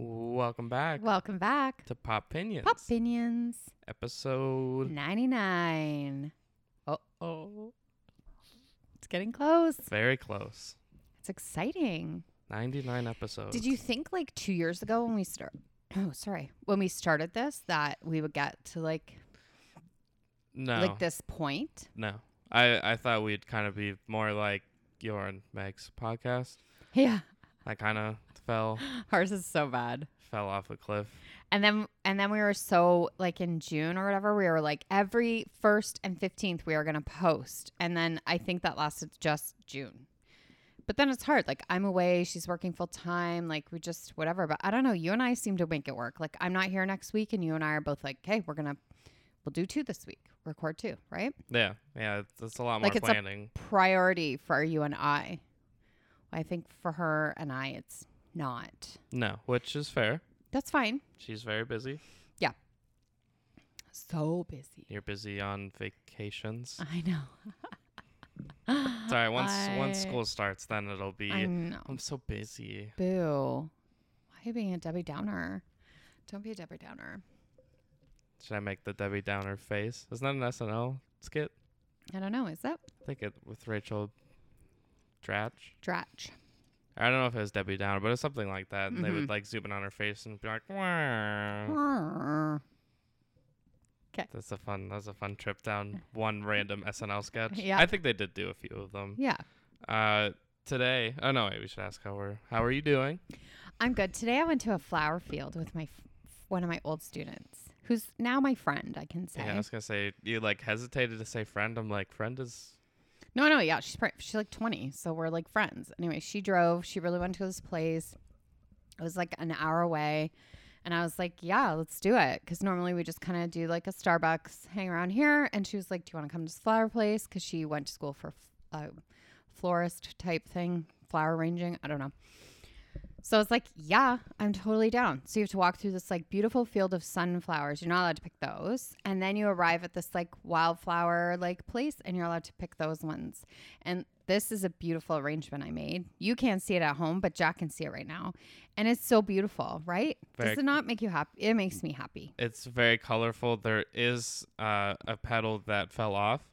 Welcome back Welcome back. to Pop Pinions, Pop Opinions episode 99. Uh oh. It's getting close. very close. It's exciting. 99 episodes. Did you think like two years ago when we start? Oh, sorry. When we started this, that we would get to like No. like this point? No. I, I thought we'd kind of be more like your and Meg's podcast. Yeah. That kind of fell Ours is so bad. fell off a cliff. And then and then we were so like in June or whatever, we were like every first and fifteenth we are gonna post. And then I think that lasted just June. But then it's hard. Like I'm away, she's working full time, like we just whatever. But I don't know. You and I seem to make it work. Like I'm not here next week and you and I are both like, okay, we're gonna we'll do two this week. Record two, right? Yeah. Yeah. It's, it's a lot Like more it's a- planning. Priority for you and I. I think for her and I it's not. no, which is fair. That's fine. She's very busy. Yeah. So busy. You're busy on vacations. I know. Sorry. Once once school starts, then it'll be. I know. I'm so busy. Boo. Why are you being a Debbie Downer? Don't be a Debbie Downer. Should I make the Debbie Downer face? Isn't that an SNL skit? I don't know. Is that I think it with Rachel Dratch. Dratch? I don't know if it was Debbie Downer, but it's something like that. And they would Mhm. like zoom in on her face and be like. Brrr. That's a fun. That's a fun trip down one random SNL sketch. Yeah. I think they did do a few of them. Yeah. Uh, today. Oh no, wait. We should ask how we're. How are you doing? I'm good. Today I went to a flower field with my f- one of my old students, who's now my friend. I can say. Yeah, I was gonna say you like hesitated to say friend. I'm like friend is. No, no, yeah, she's pr- she's like 20, so we're like friends. Anyway, she drove. She really went to this place. It was like an hour away, and I was like, "Yeah, let's do it." Because normally we just kind of do like a Starbucks, hang around here. And she was like, "Do you want to come to this flower place?" Because she went to school for a uh, florist type thing, flower arranging. I don't know. So I was like, "Yeah, I'm totally down." So you have to walk through this like beautiful field of sunflowers. You're not allowed to pick those, and then you arrive at this like wildflower like place, and you're allowed to pick those ones. And this is a beautiful arrangement I made. You can't see it at home, but Jack can see it right now, and it's so beautiful, right? Very- Does it not make you happy? It makes me happy. It's very colorful. There is uh, a petal that fell off,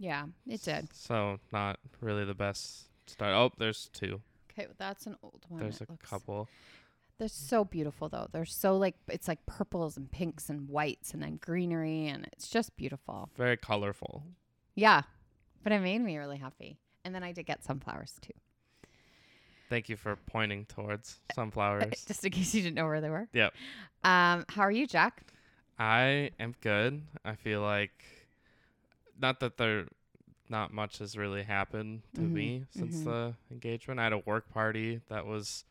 Yeah, it did. so not really the best start. Oh, there's two. Okay, well, that's an old one. There's a looks- couple. They're so beautiful though. They're so like it's like purples and pinks and whites and then greenery and it's just beautiful. Very colorful. Yeah, but it made me really happy. And then I did get sunflowers too, Thank you for pointing towards sunflowers. just in case you didn't know where they were. Yep. Um, how are you, Jack? I am good. I feel like not that there not much has really happened to Mhm, me since mhm. the engagement. I had a work party that was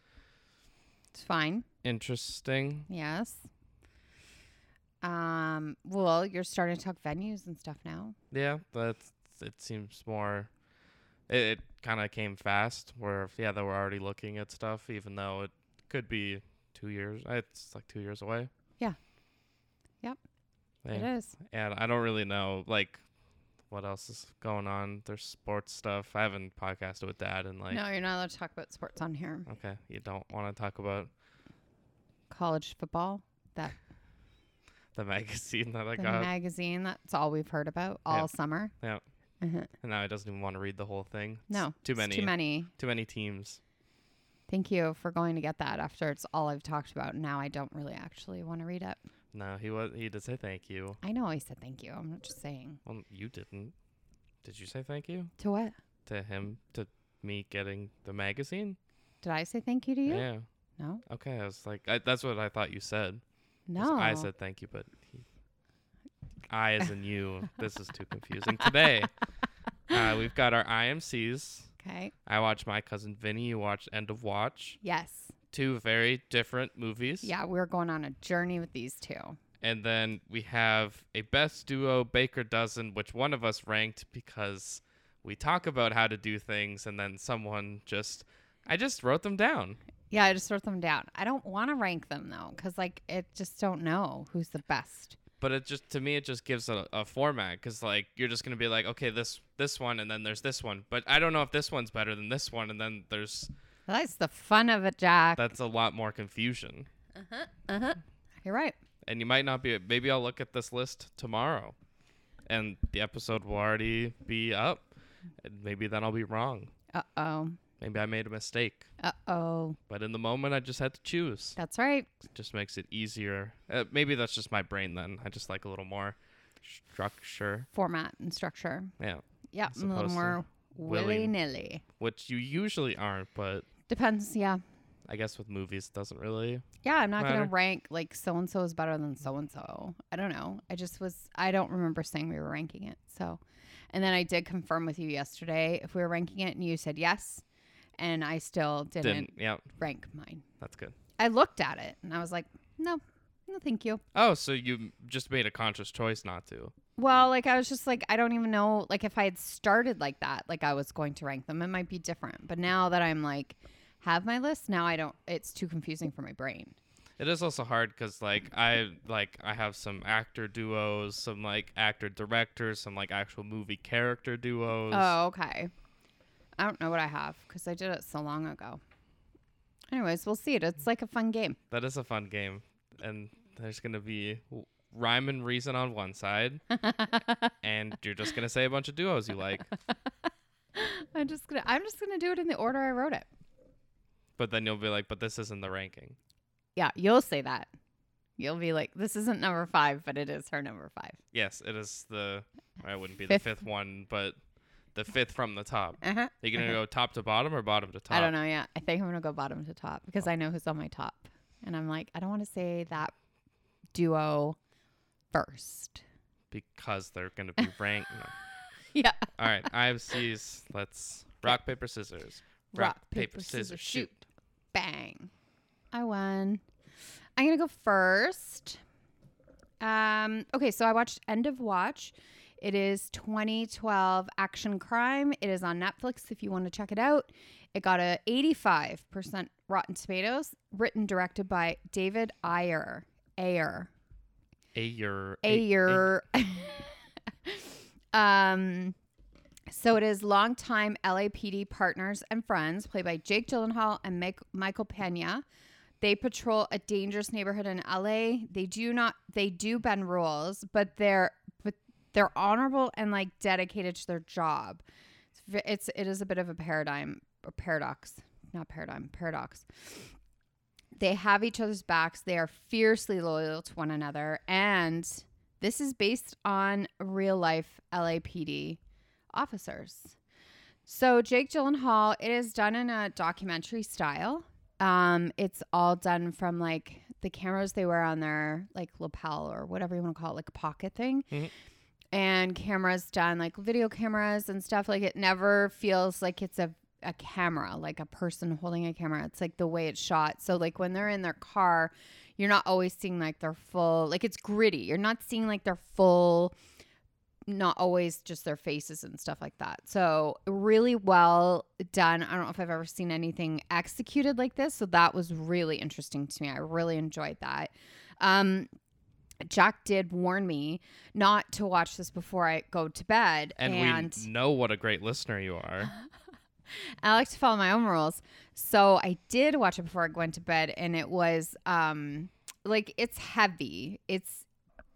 It's fine. interesting. Yes. Um. Well, you're starting to talk venues and stuff now. Yeah, that's it seems more it, it kind of came fast where yeah, they were already looking at stuff even though it could be 2 years. It's like 2 years away. Yeah. Yep. Yeah. It is. And I don't really know like what else is going on. There's sports stuff. I haven't podcasted with dad and like no, you're not allowed to talk about sports on here. Okay, you don't want to talk about College football, that the magazine that I the got, magazine. That's all we've heard about all Yep. summer. Yeah. Uh-huh. and now he doesn't even want to read the whole thing. It's No, too many, Too many. too many teams. Thank you for going to get that after it's all I've talked about. Now I don't really actually want to read it. No, he was. He did say thank you. I know I said thank you. I'm not just saying. Well, you didn't. Did you say thank you To what? to him to me getting the magazine? Did I say thank you to you? Yeah. No. Okay, I was like, I, that's what I thought you said. No. I said thank you, but he, I as in you. this is too confusing. Today, uh, we've got our IMCs. Okay. I watched my cousin Vinny. You watched End of Watch. Yes. Two very different movies. Yeah, we're going on a journey with these two. And then we have a best duo Baker dozen, which one of us ranked because we talk about how to do things, and then someone just, I just wrote them down. Yeah, I just wrote them down. I don't want to rank them though, because like it just don't know who's the best. But it just to me it just gives a, a format because like you're just gonna be like okay this this one and then there's this one, but I don't know if this one's better than this one, and then there's That's the fun of it, Jack. That's a lot more confusion. Uh huh. Uh huh. You're right. And you might not be. Maybe I'll look at this list tomorrow, and the episode will already be up. And maybe then I'll be wrong. Uh oh. Maybe I made a mistake. Uh oh. But in the moment, I just had to choose. That's right. It just makes it easier. Uh, maybe that's just my brain then. I just like a little more structure. Format and structure. Yeah. Yeah, As a little more willy- willy nilly. Which you usually aren't, but Depends. Yeah. I guess with movies, it doesn't really. Yeah, I'm not Matter. gonna rank like so and so is better than so and so. I don't know. I just was. I don't remember saying we were ranking it. So, and then I did confirm with you yesterday if we were ranking it, and you said yes, and I still didn't, Didn't. Rank mine. that's good. I looked at it and I was like, no, no, thank you. Oh, so you just made a conscious choice not to. Well, like I was just like, I don't even know. Like if I had started like that, like I was going to rank them, it might be different. But now that I'm like have my list, now I don't. It's too confusing for my brain. It is also hard because like I like I have some actor duos, some like actor directors, some like actual movie character duos. Oh, okay. I don't know what I have because I did it so long ago. Anyways, we'll see it. It's like a fun game. That is a fun game, and there's gonna be rhyme and reason on one side, and you're just gonna say a bunch of duos you like, I'm just gonna. I'm just gonna do it in the order I wrote it. But then you'll be like, but this isn't the ranking. Yeah, you'll say that. You'll be like, this isn't number five, but it is her number five. Yes, it is the. I wouldn't be Fifth. the fifth one, but the fifth from the top. Uh-huh. Are you gonna go top to bottom or bottom to top? I don't know yet. I think I'm gonna go bottom to top because I know who's on my top, and I'm like, I don't want to say that duo first. because they're gonna be ranked. No. Yeah. All right, I have C's. Let's rock paper scissors. Rock, paper, scissors, shoot. Bang. I won. I'm gonna go first. Um, okay, so I watched End of Watch. It is 2012 action crime. It is on Netflix if you want to check it out. It got a 85% Rotten Tomatoes, written directed by David Ayer. Ayer. Ayer. Ayer. um, so it is longtime LAPD partners and friends, played by Jake Gyllenhaal and Mike, Michael Pena. They patrol a dangerous neighborhood in LA. They do not. They do bend rules, but they're but they're honorable and like dedicated to their job. It's it's it is a bit of a paradigm or paradox, not paradigm paradox. They have each other's backs. They are fiercely loyal to one another, and this is based on real life LAPD officers. So Jake Gyllenhaal, it is done in a documentary style. Um, it's all done from like the cameras they wear on their like lapel or whatever you want to call it, like a pocket thing. Mhm. And cameras done like video cameras and stuff. Like it never feels like it's a a camera, like a person holding a camera. It's like the way it's shot. So like when they're in their car, you're not always seeing like their full like it's gritty. You're not seeing like their full not always just their faces and stuff like that. So really well done. I don't know if I've ever seen anything executed like this. So that was really interesting to me. I really enjoyed that. Um, Jack did warn me not to watch this before I go to bed, And, and we know what a great listener you are. I like to follow my own rules. So I did watch it before I went to bed and it was um like it's heavy. It's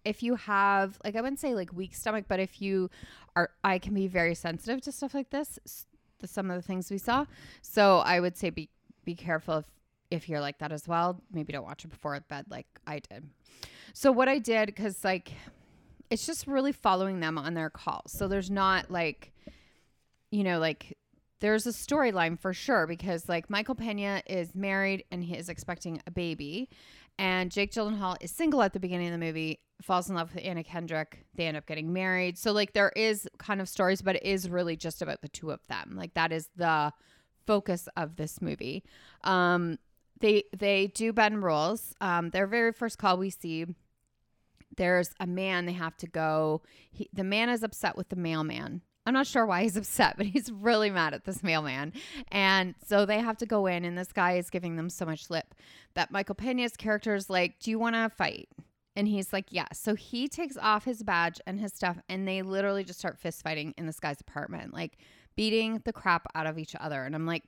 if you have like I wouldn't say like weak stomach, but if you are I can be very sensitive to stuff like this, the, some of the things we saw. So I would say be be careful if if you're like that as well. Maybe don't watch it before bed like I did. So what I did cuz like it's just really following them on their calls. So there's not like you know like there's a storyline for sure because like Michael Pena is married and he is expecting a baby, and Jake Gyllenhaal is single at the beginning of the movie, falls in love with Anna Kendrick. They end up getting married. So like there is kind of stories, but it is really just about the two of them. Like that is the focus of this movie. Um, they they do bend rules. Um, their very first call we see. There's a man they have to go. He, the man is upset with the mailman. I'm not sure why he's upset, but he's really mad at this mailman. And so they have to go in, and this guy is giving them so much lip that Michael Pena's character is like, Do you want to fight? And he's like, Yeah. So he takes off his badge and his stuff, and they literally just start fist fighting in this guy's apartment, like beating the crap out of each other. And I'm like,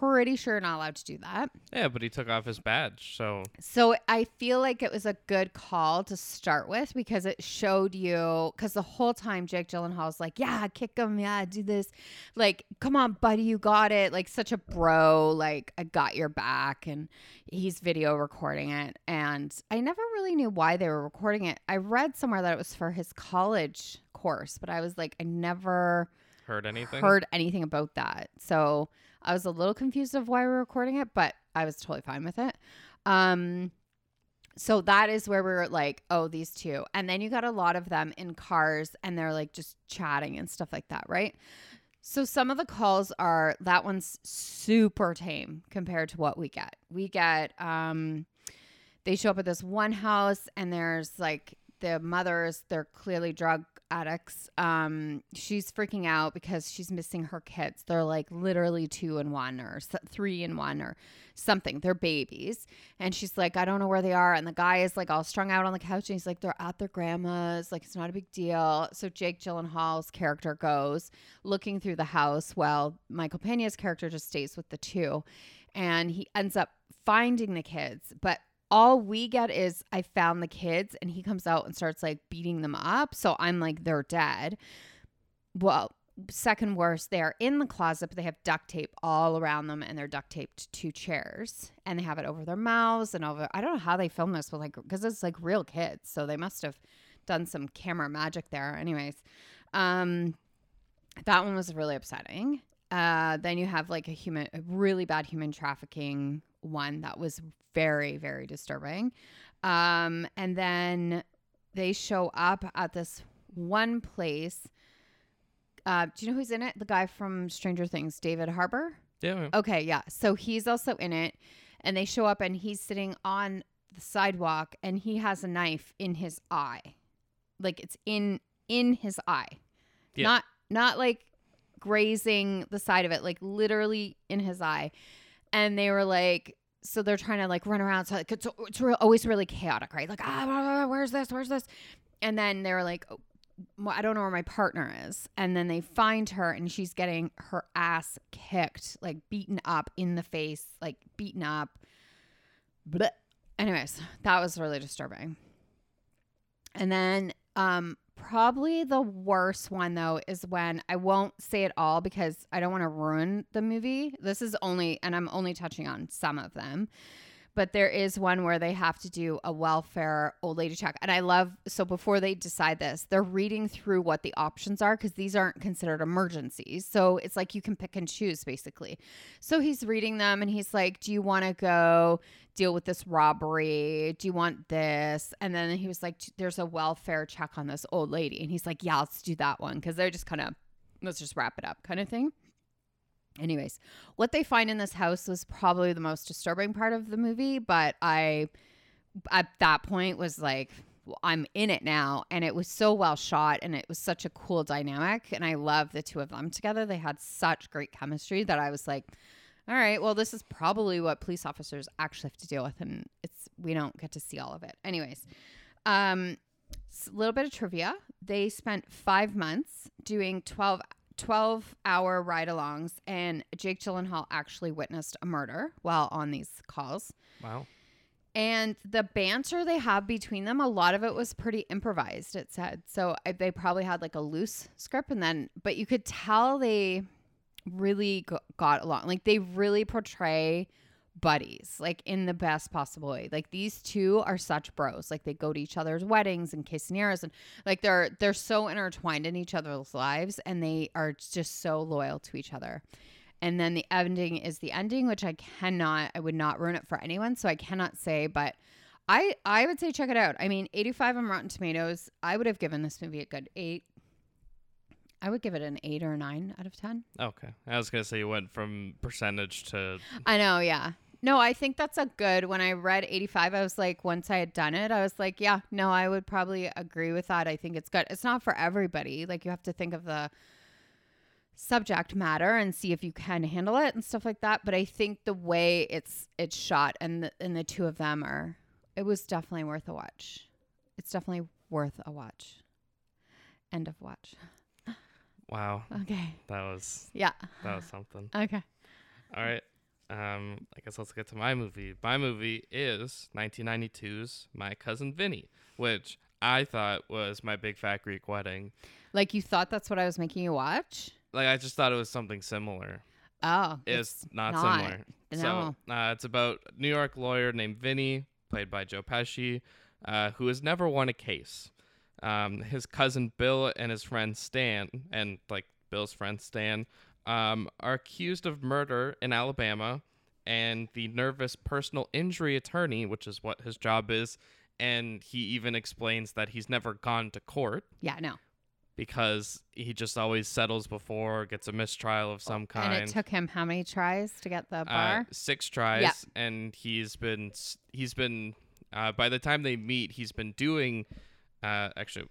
pretty sure you're not allowed to do that. Yeah, but he took off his badge, so So I feel like it was a good call to start with because it showed you because the whole time Jake Gyllenhaal's like, yeah, kick him, yeah, do this, like, come on, buddy, you got it, like such a bro, like I got your back, and he's video recording it, and I never really knew why they were recording it. I read somewhere that it was for his college course, but I was like, I never heard anything. heard anything about that. So I was a little confused of why we're recording it, but I was totally fine with it. Um, so that is where we are like, oh, these two. And then you got a lot of them in cars and they're like just chatting and stuff like that, right? So some of the calls are that one's super tame compared to what we get. We get um they show up at this one house and there's like the mothers, they're clearly drug addicts. Um, she's freaking out because she's missing her kids. They're like literally two and one or three and one or something. They're babies. And she's like, I don't know where they are. And the guy is like all strung out on the couch and he's like, they're at their grandma's. Like, it's not a big deal. So Jake Gyllenhaal's character goes looking through the house while Michael Pena's character just stays with the two. And he ends up finding the kids. But all we get is I found the kids and he comes out and starts like beating them up. So I'm like, they're dead. Well, second worst, they're in the closet, but they have duct tape all around them and they're duct taped to chairs and they have it over their mouths and over. I don't know how they film this, but like, because it's like real kids. So they must have done some camera magic there. Anyways, um, that one was really upsetting. Uh, then you have like a human, a really bad human trafficking one that was very, very disturbing. Um, and then they show up at this one place. Uh, do you know who's in it? The guy from Stranger Things, David Harbour. yeah, Okay, yeah. So he's also in it, and they show up, and he's sitting on the sidewalk, and he has a knife in his eye, like it's in in his eye, Yeah. not not like grazing the side of it, like literally in his eye. And they were like, so they're trying to like run around. So like, it's it's real, always really chaotic, right? Like ah, blah, blah, where's this? Where's this? And then they're like, oh, I don't know where my partner is. And then they find her and she's getting her ass kicked, like beaten up in the face, like beaten up. Blech. Anyways, that was really disturbing. And then um probably the worst one though is when I won't say it all because I don't want to ruin the movie. This is only and I'm only touching on some of them but there is one where they have to do a welfare old lady check. And i love so before they decide this they're reading through what the options are because these aren't considered emergencies. So it's like you can pick and choose basically. So he's reading them and he's like do you want to go deal with this robbery? Do you want this? And then he was like there's a welfare check on this old lady. And he's like yeah let's do that one. Because they're just kind of let's just wrap it up kind of thing Anyways, what they find in this house was probably the most disturbing part of the movie, but I at that point was like I'm in it now and it was so well shot and it was such a cool dynamic and I love the two of them together. They had such great chemistry that I was like all right, well this is probably what police officers actually have to deal with and it's we don't get to see all of it. Anyways, um a little bit of trivia. They spent 5 months doing 12 12 hour ride alongs, and Jake Gyllenhaal actually witnessed a murder while on these calls. wow. And the banter they have between them, a lot of it was pretty improvised, it said. So I, they probably had like a loose script, and then, but you could tell they really go- got along. Like they really portray buddies, like in the best possible way. Like these two are such bros. Like they go to each other's weddings and quinceañeras, and like they're they're so intertwined in each other's lives, and they are just so loyal to each other. And then the ending is the ending, which I cannot, I would not ruin it for anyone, so I cannot say, but. I, I would say check it out. I mean, 85 on Rotten Tomatoes. I would have given this movie a good eight. I would give it an eight or a nine out of 10. Okay. I was gonna say you went from percentage to I know, yeah. No, I think that's a good. When I read 85, I was like, once I had done it, I was like, yeah, no, I would probably agree with that. I think it's good. It's not for everybody. Like, you have to think of the subject matter and see if you can handle it and stuff like that. But I think the way it's it's shot and the, and the two of them are, it was definitely worth a watch. It's definitely worth a watch. End of watch. Wow. Okay. That was Yeah. that was something. Okay. All right. Um, I guess let's get to my movie. My movie is 1992's My Cousin Vinny, which I thought was my big fat Greek wedding. Like you thought that's what I was making you watch? Like I just thought it was something similar. Oh, It's, not, not. similar. No. So uh, it's about a New York lawyer named Vinny, played by Joe Pesci, uh, who has never won a case. Um, his cousin Bill and his friend Stan, and like Bill's friend Stan, um, are accused of murder in Alabama. And the nervous personal injury attorney, which is what his job is, and he even explains that he's never gone to court yeah, no. because he just always settles before, gets a mistrial of some kind. And it took him how many tries to get the Uh, bar? six tries, and he's been he's been uh, by the time they meet, he's been doing. Uh, actually,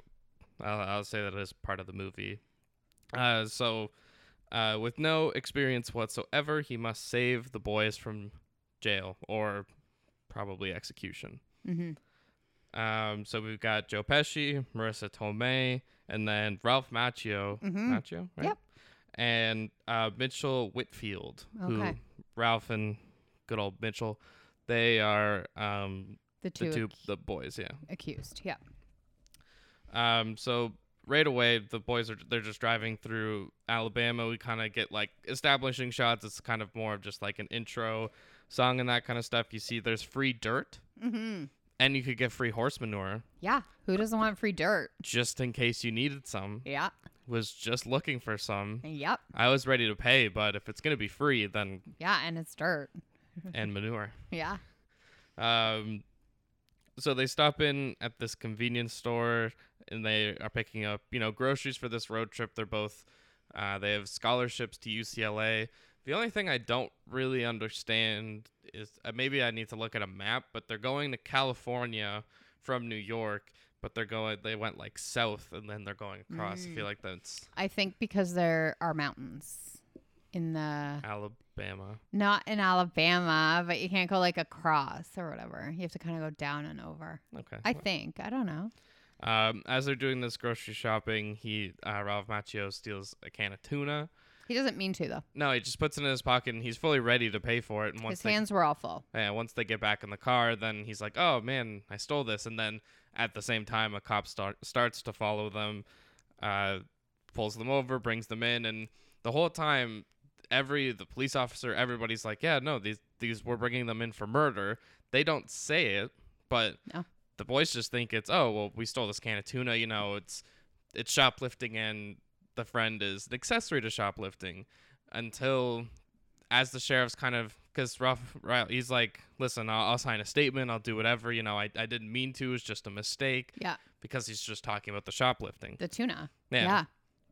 I'll, I'll say that as part of the movie. Uh, so, uh, with no experience whatsoever, he must save the boys from jail or probably execution. mm-hmm. Um, so we've got Joe Pesci, Marisa Tomei, and then Ralph Macchio. Mhm. Macchio, right? Yep. And uh, Mitchell Whitfield, who Okay. Ralph and good old Mitchell, they are um, The two, the two ac- the boys, yeah. accused. Yeah. Um, so right away the boys are they're just driving through Alabama. We kind of get like establishing shots. It's kind of more of just like an intro song and that kind of stuff. You see, there's free dirt, Mm-hmm. and you could get free horse manure Yeah. Who doesn't want free dirt? just in case you needed some. Yeah. Was just looking for some. Yep. I was ready to pay, but if it's gonna be free, then Yeah, and it's dirt. and manure. Yeah. Um, so they stop in at this convenience store and they are picking up, you know, groceries for this road trip. They're both, uh, they have scholarships to UCLA. The only thing I don't really understand is uh, maybe I need to look at a map, but they're going to California from New York, but they're going, they went like south and then they're going across. I feel like that's I think because there are mountains in the Alabama. not in Alabama, but you can't go like across or whatever. You have to kind of go down and over. Okay. I think. I don't know. Um, as they're doing this grocery shopping, he, uh, Ralph Macchio steals a can of tuna. He doesn't mean to though. No, he just puts it in his pocket and he's fully ready to pay for it. And once His they, hands were all full. yeah, once they get back in the car, then he's like, "Oh man, I stole this." And then at the same time, a cop start, starts to follow them, uh, pulls them over, brings them in, and the whole time, every the police officer, everybody's like, "Yeah, no, these these we're bringing them in for murder." They don't say it, but No. The boys just think it's, "Oh, well, we stole this can of tuna." You know, it's it's shoplifting and the friend is an accessory to shoplifting until as the sheriff's kind of because Ralph, he's like listen I'll, I'll sign a statement i'll do whatever you know I, I didn't mean to it's just a mistake Yeah. because he's just talking about the shoplifting The tuna. yeah, Yeah.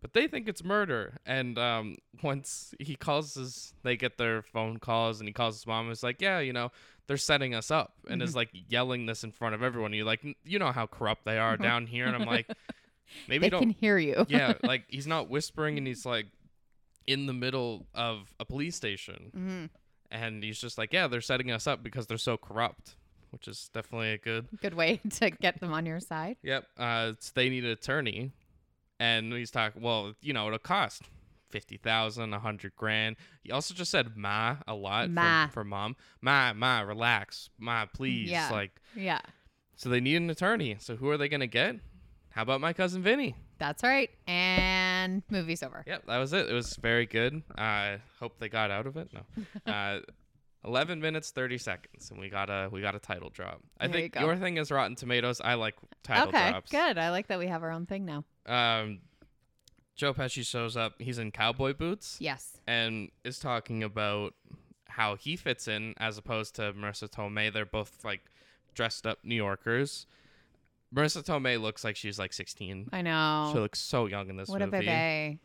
but they think it's murder and um once he calls his they get their phone calls and he calls his mom and is like yeah you know they're setting us up and is like yelling this in front of everyone you're like you know how corrupt they are down here and i'm like maybe They don't can hear you. yeah, like he's not whispering and he's like in the middle of a police station. hmm And he's just like, yeah, they're setting us up because they're so corrupt, which is definitely a good. Good way to get them on your side. Yep. Uh, they need an attorney. And he's talking, well, you know, it'll cost 50,000, a 100 grand. He also just said ma a lot Ma. For, for mom. Ma, ma, relax. Ma, please. Yeah. Like, Yeah. so they need an attorney. So who are they going to get? How about my cousin Vinny? That's right. And movie's over. Yep, that was it. It was very good. I hope they got out of it. No, uh, eleven minutes thirty seconds, and we got a we got a title drop. I There think go. your thing is Rotten Tomatoes. I like title okay. drops. Good. I like that we have our own thing now. Um, Joe Pesci shows up. He's in cowboy boots Yes. and is talking about how he fits in as opposed to Marisa Tomei. They're both like dressed up New Yorkers. Marisa Tomei looks like she's like sixteen. I know. She looks so young in this what a movie. baby.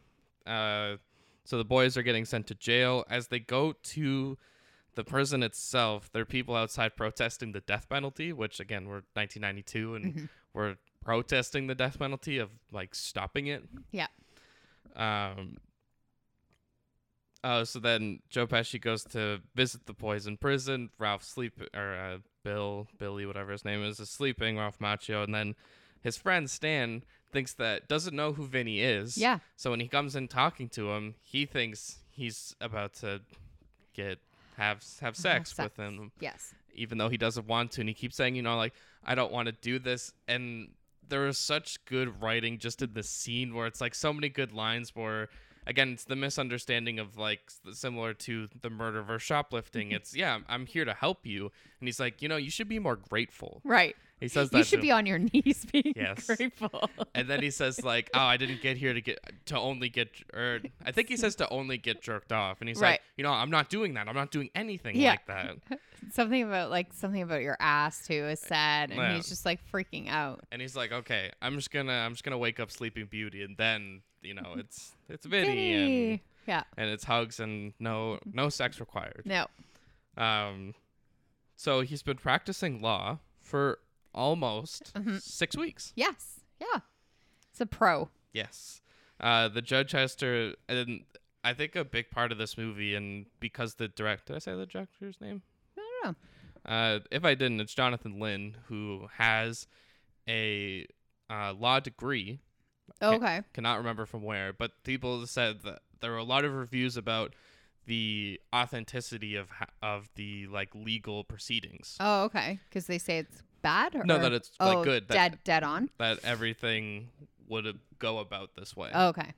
Uh, so the boys are getting sent to jail. As they go to the prison itself, there are people outside protesting the death penalty, which again, we're 1992 and Mhm. we're protesting the death penalty of like stopping it. Yeah. Um. Uh, so then Joe Pesci goes to visit the poison prison. Ralph sleep or uh, Bill, Billy, whatever his name is, is sleeping. Ralph Macchio, and then his friend Stan thinks that doesn't know who Vinny is. Yeah. So when he comes in talking to him, he thinks he's about to get have have sex, with sex. him Yes. even though he doesn't want to and he keeps saying you know like i don't want to do this and there is such good writing just in the scene where it's like so many good lines where again it's the misunderstanding of like similar to the murder versus shoplifting mm-hmm. it's yeah I'm- here to help you and he's like you know you should be more grateful Right. he says that You should be on your knees being Yes. grateful. and then he says like oh i didn't get here to get to only get or er, i think he says to only get jerked off and he's Right. like you know i'm not doing that i'm not doing anything Yeah. like that something about like something about your ass too is said, and Yeah. he's just like freaking out. and he's like, "Okay, I'm just gonna, I'm just gonna wake up Sleeping Beauty, and then, you know, it's it's Vinny, and Yeah. and it's hugs and no no sex required." No. Um, so he's been practicing law for almost Mhm. six weeks. Yes. Yeah. It's a pro. Yes, uh, the judge has to, and I think a big part of this movie, and because the direct, did I say the director's name? I don't know. Uh, if I didn't, it's Jonathan Lynn who has a uh, law degree okay. cannot remember from where, but people said that there were a lot of reviews about the authenticity of of the like legal proceedings. Oh, okay. Because they say it's bad. Or, No, that it's, like, oh, good, that- Dead. Dead on. That everything would go about this way. Oh, okay.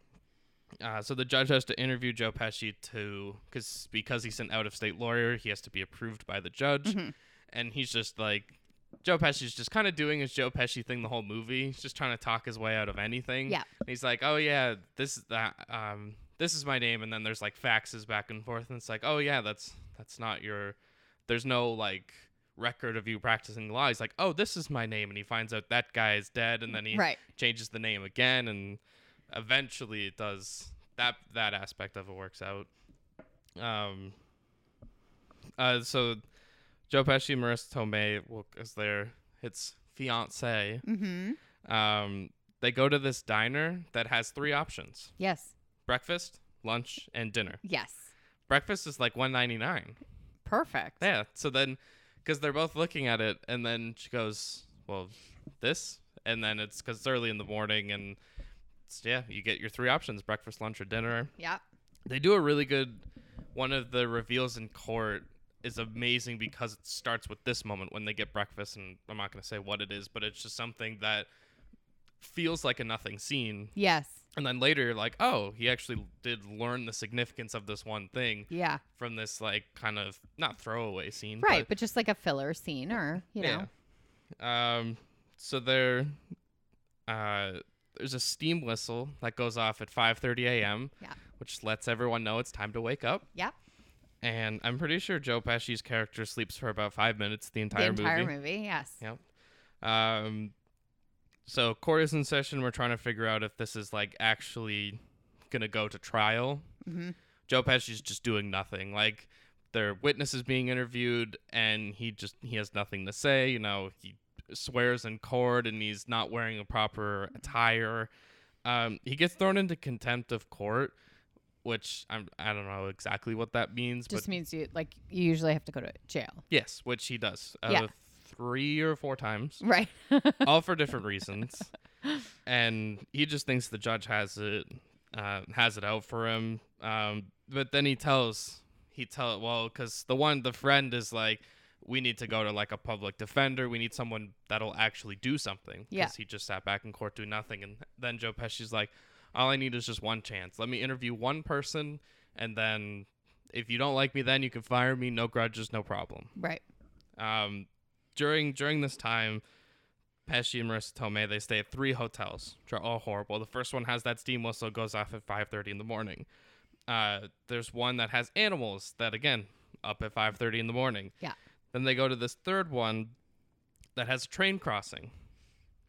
Uh, so the judge has to interview Joe Pesci to because because he's an out of state lawyer, he has to be approved by the judge, Mhm. and he's just like. Joe Pesci's just kind of doing his Joe Pesci thing the whole movie. He's just trying to talk his way out of anything. Yeah. And he's like, "Oh yeah, this is that um this is my name." And then there's like faxes back and forth and it's like, "Oh yeah, that's that's not your there's no like record of you practicing law." He's like, "Oh, this is my name." And he finds out that guy is dead and then he Right. changes the name again and eventually it does that that aspect of it works out. Um uh so Joe Pesci Marisa Tomei well, is their its fiance. Mm-hmm. Um, they go to this diner that has three options: Yes. breakfast, lunch, and dinner. Yes. Breakfast is like one ninety nine. Perfect. Yeah. So then, because they're both looking at it, and then she goes, "Well, this," and then it's because it's early in the morning, and it's, yeah, you get your three options: breakfast, lunch, or dinner. Yeah. They do a really good. One of the reveals in court is amazing because it starts with this moment when they get breakfast, and I'm not going to say what it is, but it's just something that feels like a nothing scene. Yes. And then later, you're like, oh, he actually did learn the significance of this one thing Yeah. from this, like, kind of not throwaway scene. Right, but, just like a filler scene, or you know. Yeah. Um. So there, uh, there's a steam whistle that goes off at 5:30 a.m. Yeah. Which lets everyone know it's time to wake up. Yeah. And I'm pretty sure Joe Pesci's character sleeps for about five minutes the entire movie. The entire, movie. movie. Yes. Yeah. Um. So court is in session. We're trying to figure out if this is like actually gonna go to trial. Mm-hmm. Joe Pesci's just doing nothing. Like their witness is being interviewed and he just he has nothing to say. You know, he swears in court and he's not wearing a proper attire. Um, he gets thrown into contempt of court, which I'm I don't know exactly what that means, Just but means you like you usually have to go to jail. yes, which he does uh, Yeah. three or four times, Right. all for different reasons. And he just thinks the judge has it uh, has it out for him. Um, but then he tells he tell well because the one the friend is like we need to go to like a public defender we need someone that'll actually do something Yeah. he just sat back in court doing nothing and then joe pesci's like all i need is just one chance let me interview one person and then if you don't like me then you can fire me no grudges no problem right. um, during during this time, Pesci and Marisa Tomei they stay at three hotels, which are all horrible. The first one has that steam whistle goes off at five thirty in the morning. Uh, there's one that has animals that again up at five thirty in the morning. Yeah. Then they go to this third one that has a train crossing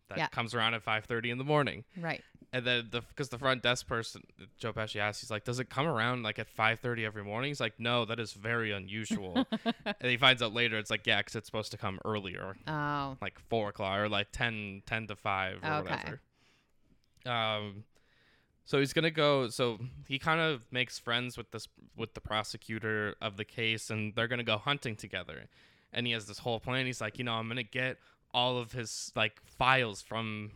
that Yeah. comes around at five thirty in the morning. Right. And then the because the front desk person Joe Pesci asks, he's like, "Does it come around like at 5:30 every morning?" He's like, "No, that is very unusual." and he finds out later, it's like, "Yeah, because it's supposed to come earlier, Oh. like four o'clock or like 10, 10 to five or Okay. whatever." Um, so he's gonna go. So he kind of makes friends with this with the prosecutor of the case, and they're gonna go hunting together. And he has this whole plan. He's like, you know, I'm gonna get all of his like files from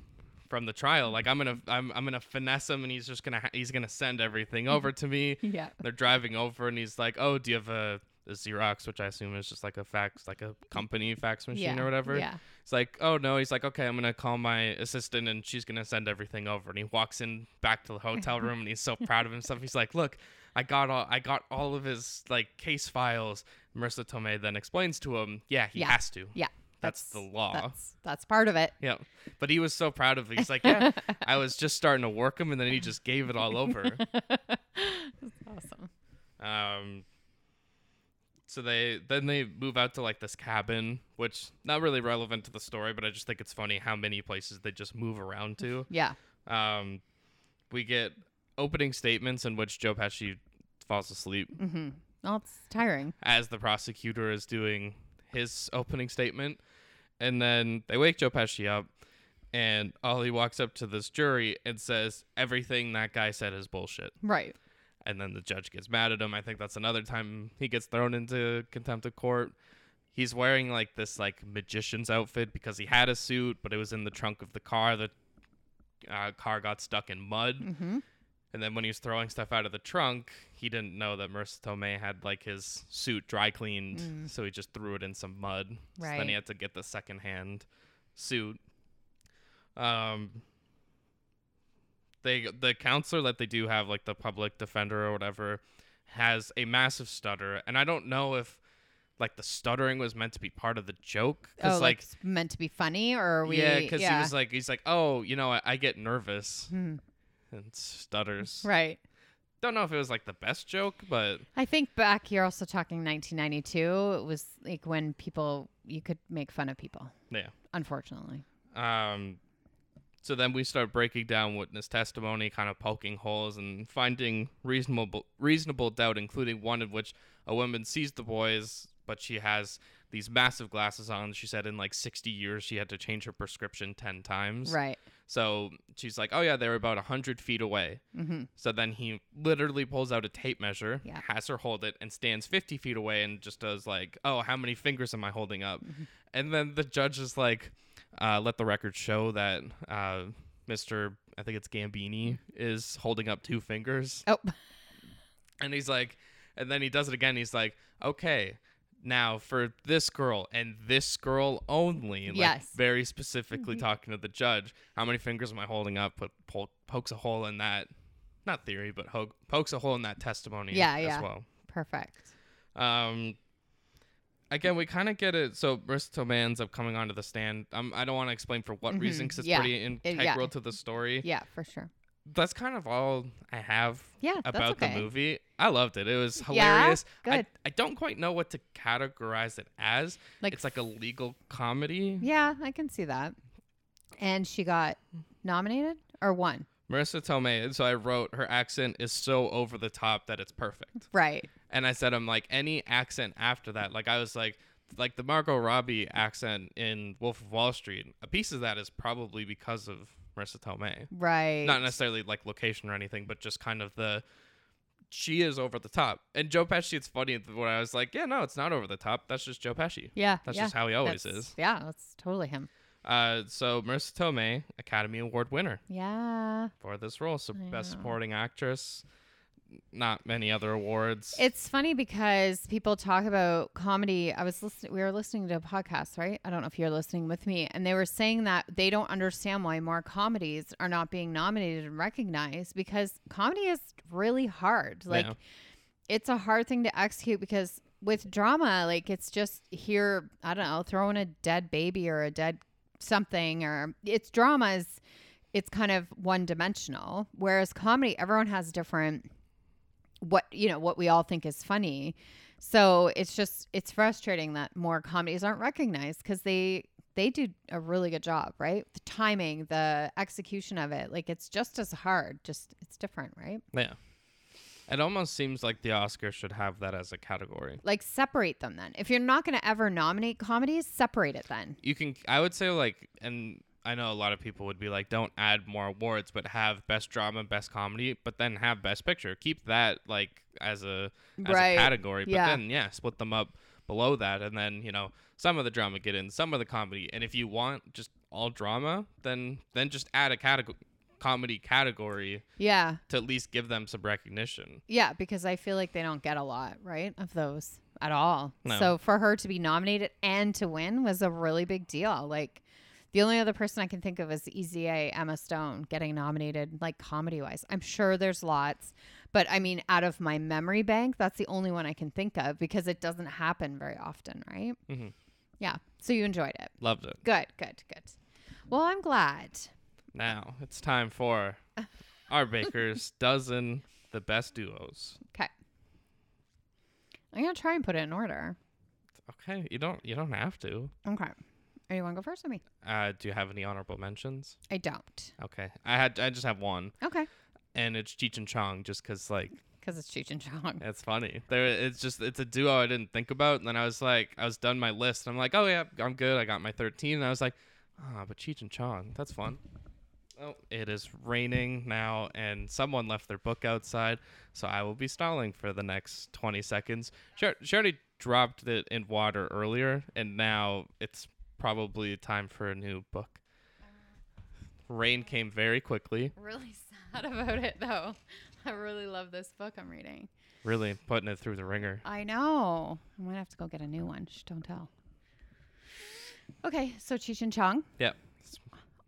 from the trial. Mm. Like I'm gonna I'm I'm gonna finesse him, and he's just gonna ha- he's gonna send everything mm-hmm. over to me. Yeah. They're driving over, and he's like, "Oh, do you have a the Xerox, which I assume is just like a fax, like a company fax machine yeah. or whatever. Yeah. It's like, oh no, he's like, okay, I'm gonna call my assistant and she's gonna send everything over. And he walks in back to the hotel room and he's so proud of himself. He's like, look, I got all, I got all of his like case files. Marisa Tomei then explains to him, yeah, he Yeah. has to. Yeah. That's, the law. That's that's part of it. Yeah, but he was so proud of it. He's like, yeah, I was just starting to work him, and then he just gave it all over. That's awesome. Um, so they then they move out to like this cabin, which not really relevant to the story, but I just think it's funny how many places they just move around to. Yeah. Um, we get opening statements in which Joe Pesci falls asleep Mm-hmm. Well, it's tiring. as the prosecutor is doing his opening statement, and then they wake Joe Pesci up. And Ollie walks up to this jury and says, Everything that guy said is bullshit. Right. and then the judge gets mad at him. I think that's another time he gets thrown into contempt of court. He's wearing like this like magician's outfit because he had a suit, but it was in the trunk of the car. The uh, car got stuck in mud, Mm-hmm. And then when he was throwing stuff out of the trunk, he didn't know that Marisa Tomei had like his suit dry cleaned, Mm. so he just threw it in some mud. So then he had to get the secondhand suit. Um, they the counselor that they do have, like the public defender or whatever, has a massive stutter, and I don't know if like the stuttering was meant to be part of the joke Oh, because like, like it's meant to be funny, or we? yeah, because yeah. he was like he's like oh you know I, I get nervous Hmm. And stutters. Right. Don't know if it was like the best joke, but I think back you're also talking 1992. It was like when people you could make fun of people. Yeah. Unfortunately. Um, so then we start breaking down witness testimony, kind of poking holes and finding reasonable reasonable doubt, including one in which a woman sees the boys, but she has these massive glasses on. She said in like 60 years she had to change her prescription 10 times. Right. So she's like, "Oh yeah, they're about 100 feet away." Mm-hmm. So then he literally pulls out a tape measure, Yeah. has her hold it, and stands 50 feet away and just does like, oh, how many fingers am I holding up? Mm-hmm. And then the judge is like, uh, let the record show that uh, Mr. I think it's Gambini is holding up two fingers. Oh. And he's like, and then he does it again. He's like, okay. Now for this girl and this girl only, like Yes. very specifically Mhm. talking to the judge. How many fingers am I holding up? Put po- pokes a hole in that, not theory, but ho- pokes a hole in that testimony Yeah, as yeah. well. Perfect. Um, again, we kind of get it. So Marisa ends up coming onto the stand. Um, I don't want to explain for what Mhm, reason because it's yeah. pretty It- yeah. integral to the story. Yeah, for sure. That's kind of all I have Yeah, about okay. the movie. I loved it. It was hilarious. I, Good. I don't quite know what to categorize it as. Like it's like a legal comedy. Yeah, I can see that. And she got nominated or won. Marisa Tomei. and So I wrote her accent is so over the top that it's perfect. Right. And I said I'm like any accent after that. Like I was like like the Margot Robbie accent in Wolf of Wall Street. A piece of that is probably because of Marisa Tomei. Right. Not necessarily like location or anything, but just kind of the she is over the top. And Joe Pesci, it's funny when I was like, yeah, no, it's not over the top. That's just Joe Pesci. Yeah. That's yeah. just how he always That's- is. Yeah, that's totally him. Uh, so Marisa Tomei, Academy Award winner Yeah. for this role. So I best supporting actress. Not many other awards. It's funny because people talk about comedy. I was listening, we were listening to a podcast, right? I don't know if you're listening with me. And they were saying that they don't understand why more comedies are not being nominated and recognized because comedy is really hard. Like, Yeah. it's a hard thing to execute because with drama, like, it's just here, I don't know, throwing a dead baby or a dead something, or it's drama is, it's kind of one dimensional. Whereas comedy, everyone has different what you know what we all think is funny. So it's just it's frustrating that more comedies aren't recognized because they they do a really good job right? The timing the execution of it like it's just as hard just it's different right? Yeah. It almost seems like the Oscars should have that as a category. like separate them then. If you're not going to ever nominate comedies separate it then. You can, I would say, like, and I know a lot of people would be like, don't add more awards, but have best drama, best comedy, but then have best picture. Keep that like as a as Right. a category, but Yeah. then yeah, split them up below that, and then you know some of the drama get in, some of the comedy, and if you want just all drama, then then just add a category comedy category yeah to at least give them some recognition. yeah because i feel like they don't get a lot right of those at all. No. So for her to be nominated and to win was a really big deal. Like the only other person I can think of is Easy A Emma Stone getting nominated, like comedy wise. I'm sure there's lots, but I mean, out of my memory bank, that's the only one I can think of because it doesn't happen very often, right? Mhm. Yeah. So you enjoyed it. Loved it. Good, good, good. Well, I'm glad. Now it's time for our Baker's dozen the best duos. Okay. I'm gonna try and put it in order. Okay, you don't you don't have to. Okay. Or you want to go first with me? Uh, do you have any honorable mentions? I don't. Okay, I had I just have one, Okay. and it's Cheech and Chong, just because like Because it's Cheech and Chong. it's funny. There, it's just it's a duo I didn't think about, and then I was like, I was done my list, and I'm like, oh yeah, I'm good. I got my 13, and I was like, ah, but Cheech and Chong, that's fun. Oh, it is raining now, and someone left their book outside, so I will be stalling for the next 20 seconds. She, she already dropped it in water earlier, and now it's probably time for a new book. Rain came very quickly, Really sad about it though. I really love this book I'm reading. really putting it through the ringer. I know. I might have to go get a new one. Shh, don't tell. Okay, so Cheech and Chong, Yep,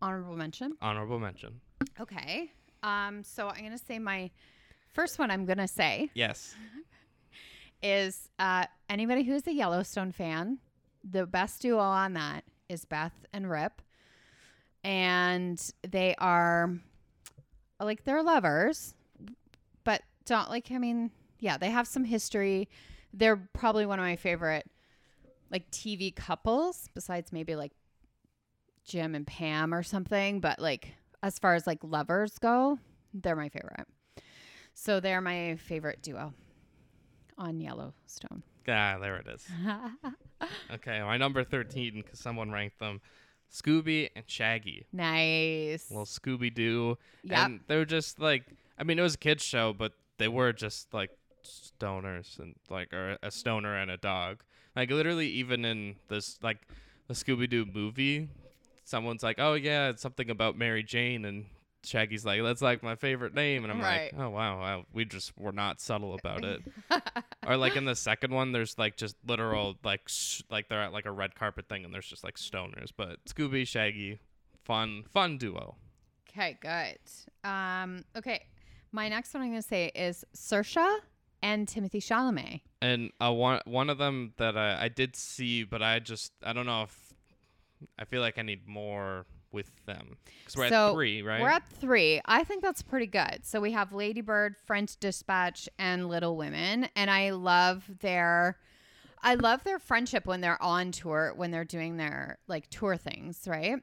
honorable mention. honorable mention. Okay. Um, so I'm gonna say my first one. I'm gonna say Yes. is uh, anybody who's a Yellowstone fan. The best duo on that is Beth and Rip, and they are like they're lovers, but don't like. I mean, yeah, they have some history. They're probably one of my favorite like TV couples, besides maybe like Jim and Pam or something. But like as far as like lovers go, they're my favorite. So they're my favorite duo on Yellowstone. Ah, there it is. Okay, my number 13, because someone ranked them Scooby and Shaggy. nice. Little Scooby Doo. Yep. And they were just like, I mean, it was a kid's show, but they were just like stoners and like, or a stoner and a dog. Like, literally, even in this, like, the Scooby Doo movie, someone's like, oh, yeah, it's something about Mary Jane. And Shaggy's like, that's like my favorite name. And I'm Right. like, oh, wow, wow. We just were not subtle about it. or like in the second one, there's like just literal like sh- like they're at like a red carpet thing, and there's just like stoners. But Scooby, Shaggy, fun, fun duo. Okay, good. Um, okay, my next one I'm gonna say is Saoirse and Timothée Chalamet. And uh, one one of them that I, I did see, but I just I don't know if I feel like I need more with them because we're So, at three, right? We're at three. I think that's pretty good. So we have Lady Bird, French Dispatch, and Little Women, and I love their. I love their friendship when they're on tour, when they're doing their like tour things, right?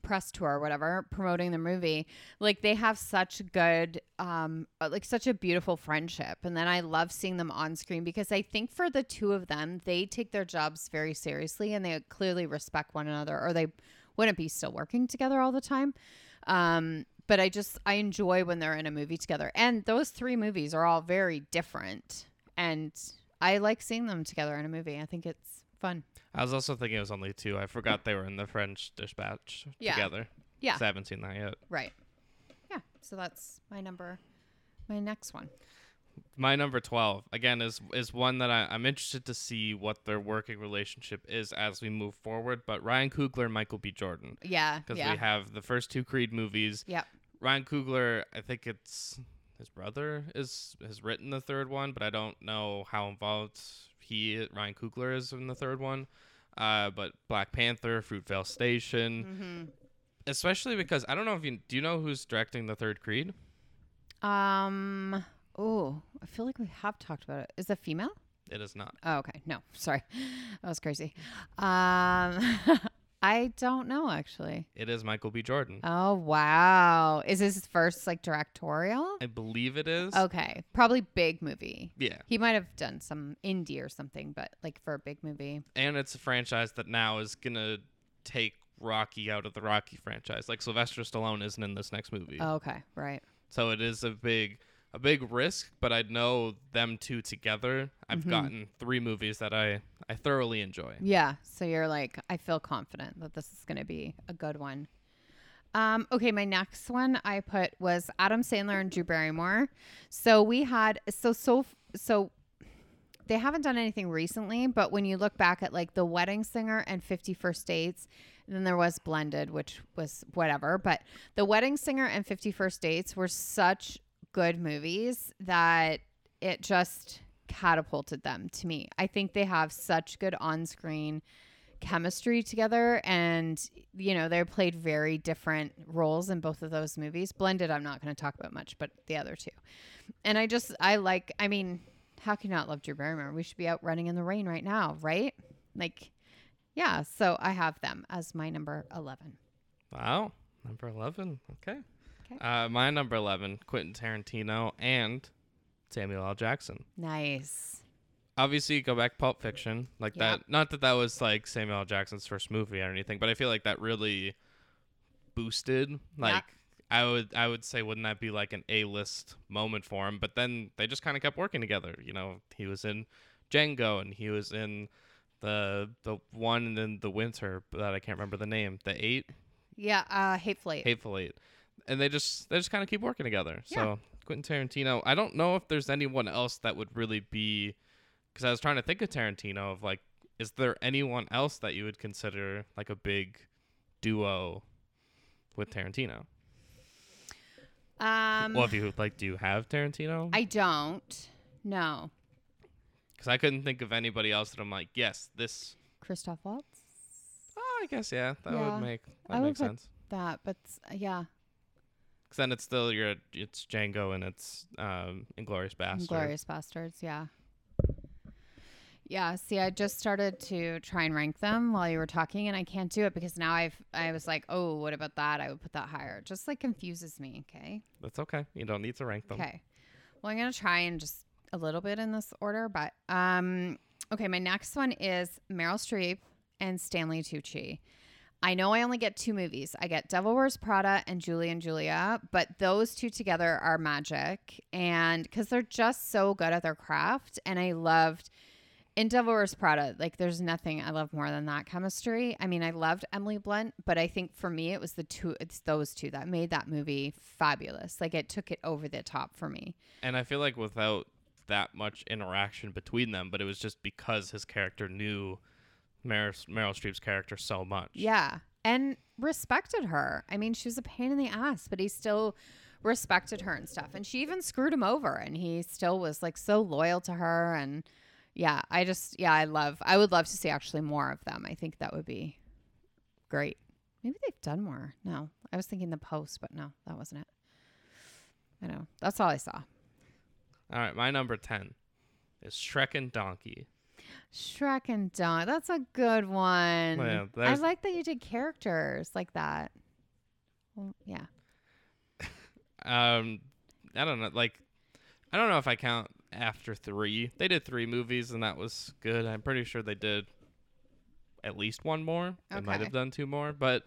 Press tour, or whatever, promoting the movie. Like they have such good, um, uh, like such a beautiful friendship. And then I love seeing them on screen because I think for the two of them, they take their jobs very seriously and they clearly respect one another, or they wouldn't be still working together all the time. Um, but I just I enjoy when they're in a movie together. And those three movies are all very different. And I like seeing them together in a movie. I think it's fun. I was also thinking it was only two. I forgot they were in the French Dispatch together. Yeah. together. Yeah. I haven't seen that yet. Right. Yeah. So that's my number my next one. My number twelve again is is one that I, I'm interested to see what their working relationship is as we move forward. But Ryan Coogler and Michael B. Jordan, Yeah. because Yeah. we have the first two Creed movies. yeah Ryan Coogler, I think it's his brother is has written the third one, but I don't know how involved he Ryan Coogler is in the third one. Uh, but Black Panther, Fruitvale Station, Mm-hmm. especially because I don't know if you do you know who's directing the third Creed. Um oh, I feel like we have talked about it. Is it female? It is not. Oh, okay. No, sorry. That was crazy. Um I don't know actually. It is Michael B. Jordan. Oh wow. Is this his first like directorial? I believe it is. Okay. Probably big movie. Yeah. He might have done some indie or something, but like for a big movie. and it's a franchise that now is gonna take Rocky out of the Rocky franchise. Like Sylvester Stallone isn't in this next movie, Oh, okay. Right. so it is a big, a big risk. But I know them two together. I've Mhm. gotten three movies that I I thoroughly enjoy. Yeah. So you're like, I feel confident that this is going to be a good one. Um, okay, my next one I put was Adam Sandler and Drew Barrymore. So we had so so so they haven't done anything recently, but when you look back at like The Wedding Singer and 50 First Dates, then there was Blended, which was whatever, but The Wedding Singer and 50 First Dates were such good movies that it just catapulted them to me. I think they have such good on-screen chemistry together and you know they played very different roles in both of those movies blended i'm not going to talk about much but the other two and i just i like i mean how can you not love drew barrymore we should be out running in the rain right now right like yeah so i have them as my number 11 Wow, number eleven. Okay. Okay. Uh, my number eleven, Quentin Tarantino and Samuel L. Jackson. nice Obviously, go back Pulp Fiction, like Yeah. that. Not that that was like Samuel L. Jackson's first movie or anything, but I feel like that really boosted. Like I would, I would say, wouldn't that be like an A-list moment for him? But then they just kind of kept working together. You know, he was in Django and he was in the the one in the winter that I can't remember the name. The eight. yeah uh hateful eight Hateful Eight, and they just they just kind of keep working together. Yeah. So Quentin Tarantino, I don't know if there's anyone else that would really be, because I was trying to think of Tarantino of like, is there anyone else that you would consider like a big duo with Tarantino? um well, if you like, do you have Tarantino? i don't no Because I couldn't think of anybody else that I'm like, yes, this. christoph waltz Oh, I guess yeah, that Yeah. would make that I would sense. that but yeah Because then it's still your it's Django and it's um Inglorious Bastard. Glorious Bastards, yeah. Yeah, see, I just started to try and rank them while you were talking, and I can't do it because now I've I was like, oh, what about that? I would put that higher. It just like confuses me. Okay, That's okay. You don't need to rank them. okay. Well, I'm gonna try and just a little bit in this order, but um, okay. My next one is Meryl Streep and Stanley Tucci. I know I only get two movies. I get Devil Wears Prada and Julie and Julia, but those two together are magic. And because they're just so good at their craft. And I loved in Devil Wears Prada, like there's nothing I love more than that chemistry. I mean, I loved Emily Blunt, but I think for me, it was the two, it's those two that made that movie fabulous. Like it took it over the top for me. And I feel like without that much interaction between them, but it was just because his character knew Meryl, Meryl Streep's character so much. Yeah. And respected her. I mean, she was a pain in the ass, but he still respected her and stuff. And she even screwed him over and he still was like so loyal to her and yeah, I just yeah, I love I would love to see actually more of them. I think that would be great. Maybe they've done more. No. I was thinking the post, but no, that wasn't it. I know. That's all I saw. All right, my number 10 is Shrek and Donkey. Shrek and Dawn. That's a good one. Well, I like that you did characters like that. Well, yeah. Um, I don't know. Like, I don't know if I count after three. They did three movies, and that was good. I'm pretty sure they did at least one more. They might have done two more, but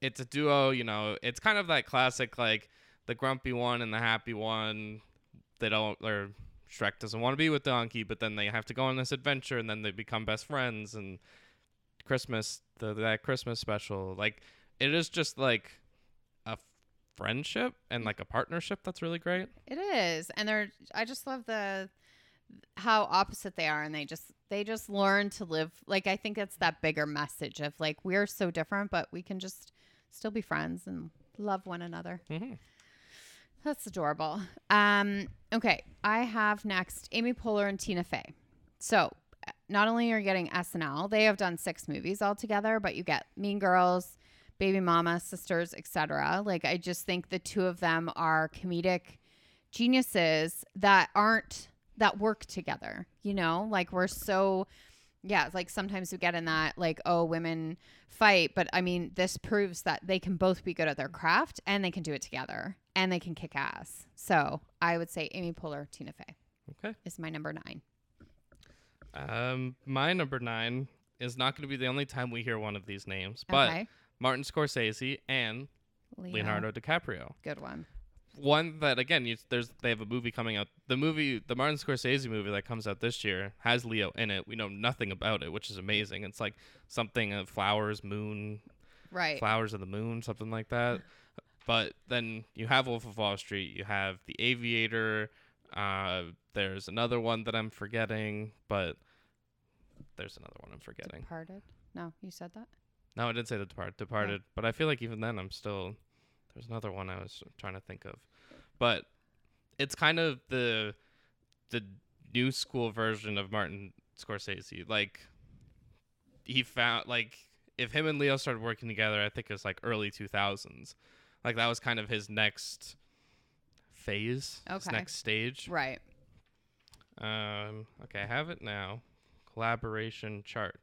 it's a duo. You know, it's kind of that classic, like the grumpy one and the happy one. They don't, or Shrek doesn't want to be with Donkey, but then they have to go on this adventure, and then they become best friends. And Christmas, the that Christmas special, like it is just like a friendship and like a partnership that's really great. It is, and they're. I just love the how opposite they are, and they just they just learn to live. Like I think it's that bigger message of like we're so different, but we can just still be friends and love one another. Mm-hmm. That's adorable. Um, okay, I have next Amy Poehler and Tina Fey. So not only are you getting SNL, they have done six movies altogether, but you get Mean Girls, Baby Mama, Sisters, etc. Like I just think the two of them are comedic geniuses that aren't that work together. You know, like we're so yeah, like sometimes we get in that like oh women fight, but I mean this proves that they can both be good at their craft and they can do it together and they can kick ass. So I would say Amy Poehler, Tina Fey Okay. is my number nine. Um, my number nine is not going to be the only time we hear one of these names, but okay, Martin Scorsese and Leo. Leonardo DiCaprio. good one. One that again, you, there's they have a movie coming out. The movie, the Martin Scorsese movie that comes out this year, has Leo in it. We know nothing about it, which is amazing. It's like something of flowers, moon, Right. flowers of the moon, something like that. But then you have Wolf of Wall Street, you have The Aviator, Uh, there's another one that I'm forgetting, but there's another one I'm forgetting. Departed. No, you said that. No, I did say the Depart- Departed, but I feel like even then I'm still there's another one I was trying to think of. But it's kind of the the new school version of Martin Scorsese. Like he found like if him and Leo started working together, I think it was like early 2000s. Like that was kind of his next phase, his next stage. Right. Um, okay, I have it now. Collaboration chart.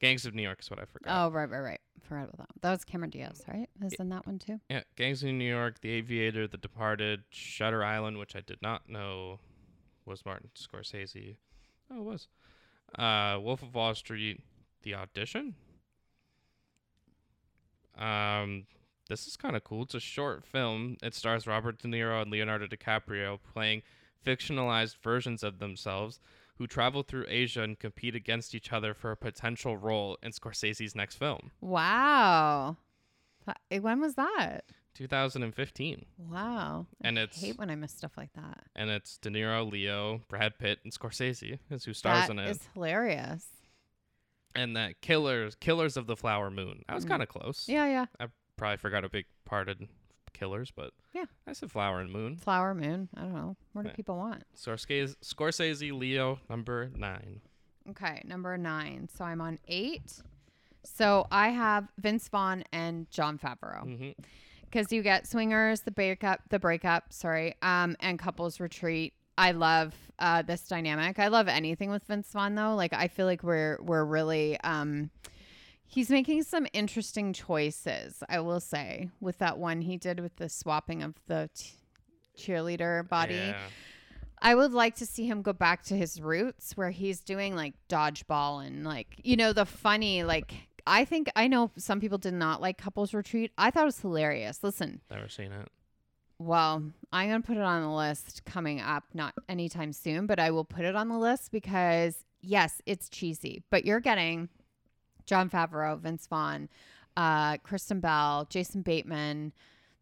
Gangs of New York is what I forgot. Oh, right, right, right. Forgot about that. That was Cameron Diaz, right? Is in that one too? Yeah, Gangs of New York, The Aviator, The Departed, Shutter Island, which I did not know was Martin Scorsese. Oh, it was. Uh, Wolf of Wall Street, The Audition. Um, this is kind of cool. It's a short film. It stars Robert De Niro and Leonardo DiCaprio playing fictionalized versions of themselves who travel through Asia and compete against each other for a potential role in Scorsese's next film. Wow. Eh, When was that? 2015. Wow. And I it's hate when I miss stuff like that. and it's De Niro, Leo, Brad Pitt, and Scorsese is who stars That in it. it. is hilarious. and that Killers, Killers of the Flower Moon. I was Mhm. kind of close. Yeah, yeah. Probably forgot a big part of Killers, but Yeah. I said Flower and Moon. Flower Moon. I don't know. What do Yeah. people want? Scorsese, Scorsese, Leo, number nine. Okay, number nine. So I'm on eight. So I have Vince Vaughn and Jon Favreau because you get swingers, the breakup, the breakup, sorry, um, and couples retreat. I love uh, this dynamic. I love anything with Vince Vaughn though. Like I feel like we're we're really um, he's making some interesting choices. I will say with that one he did with the swapping of the t- cheerleader body. Yeah. I would like to see him go back to his roots where he's doing like dodgeball and like, you know, the funny, like, I think I know some people did not like Couples Retreat. I thought it was hilarious. Listen, Never seen it. well, I'm going to put it on the list coming up, not anytime soon, but I will put it on the list because, yes, it's cheesy, but you're getting Jon Favreau, Vince Vaughn, uh, Kristen Bell, Jason Bateman.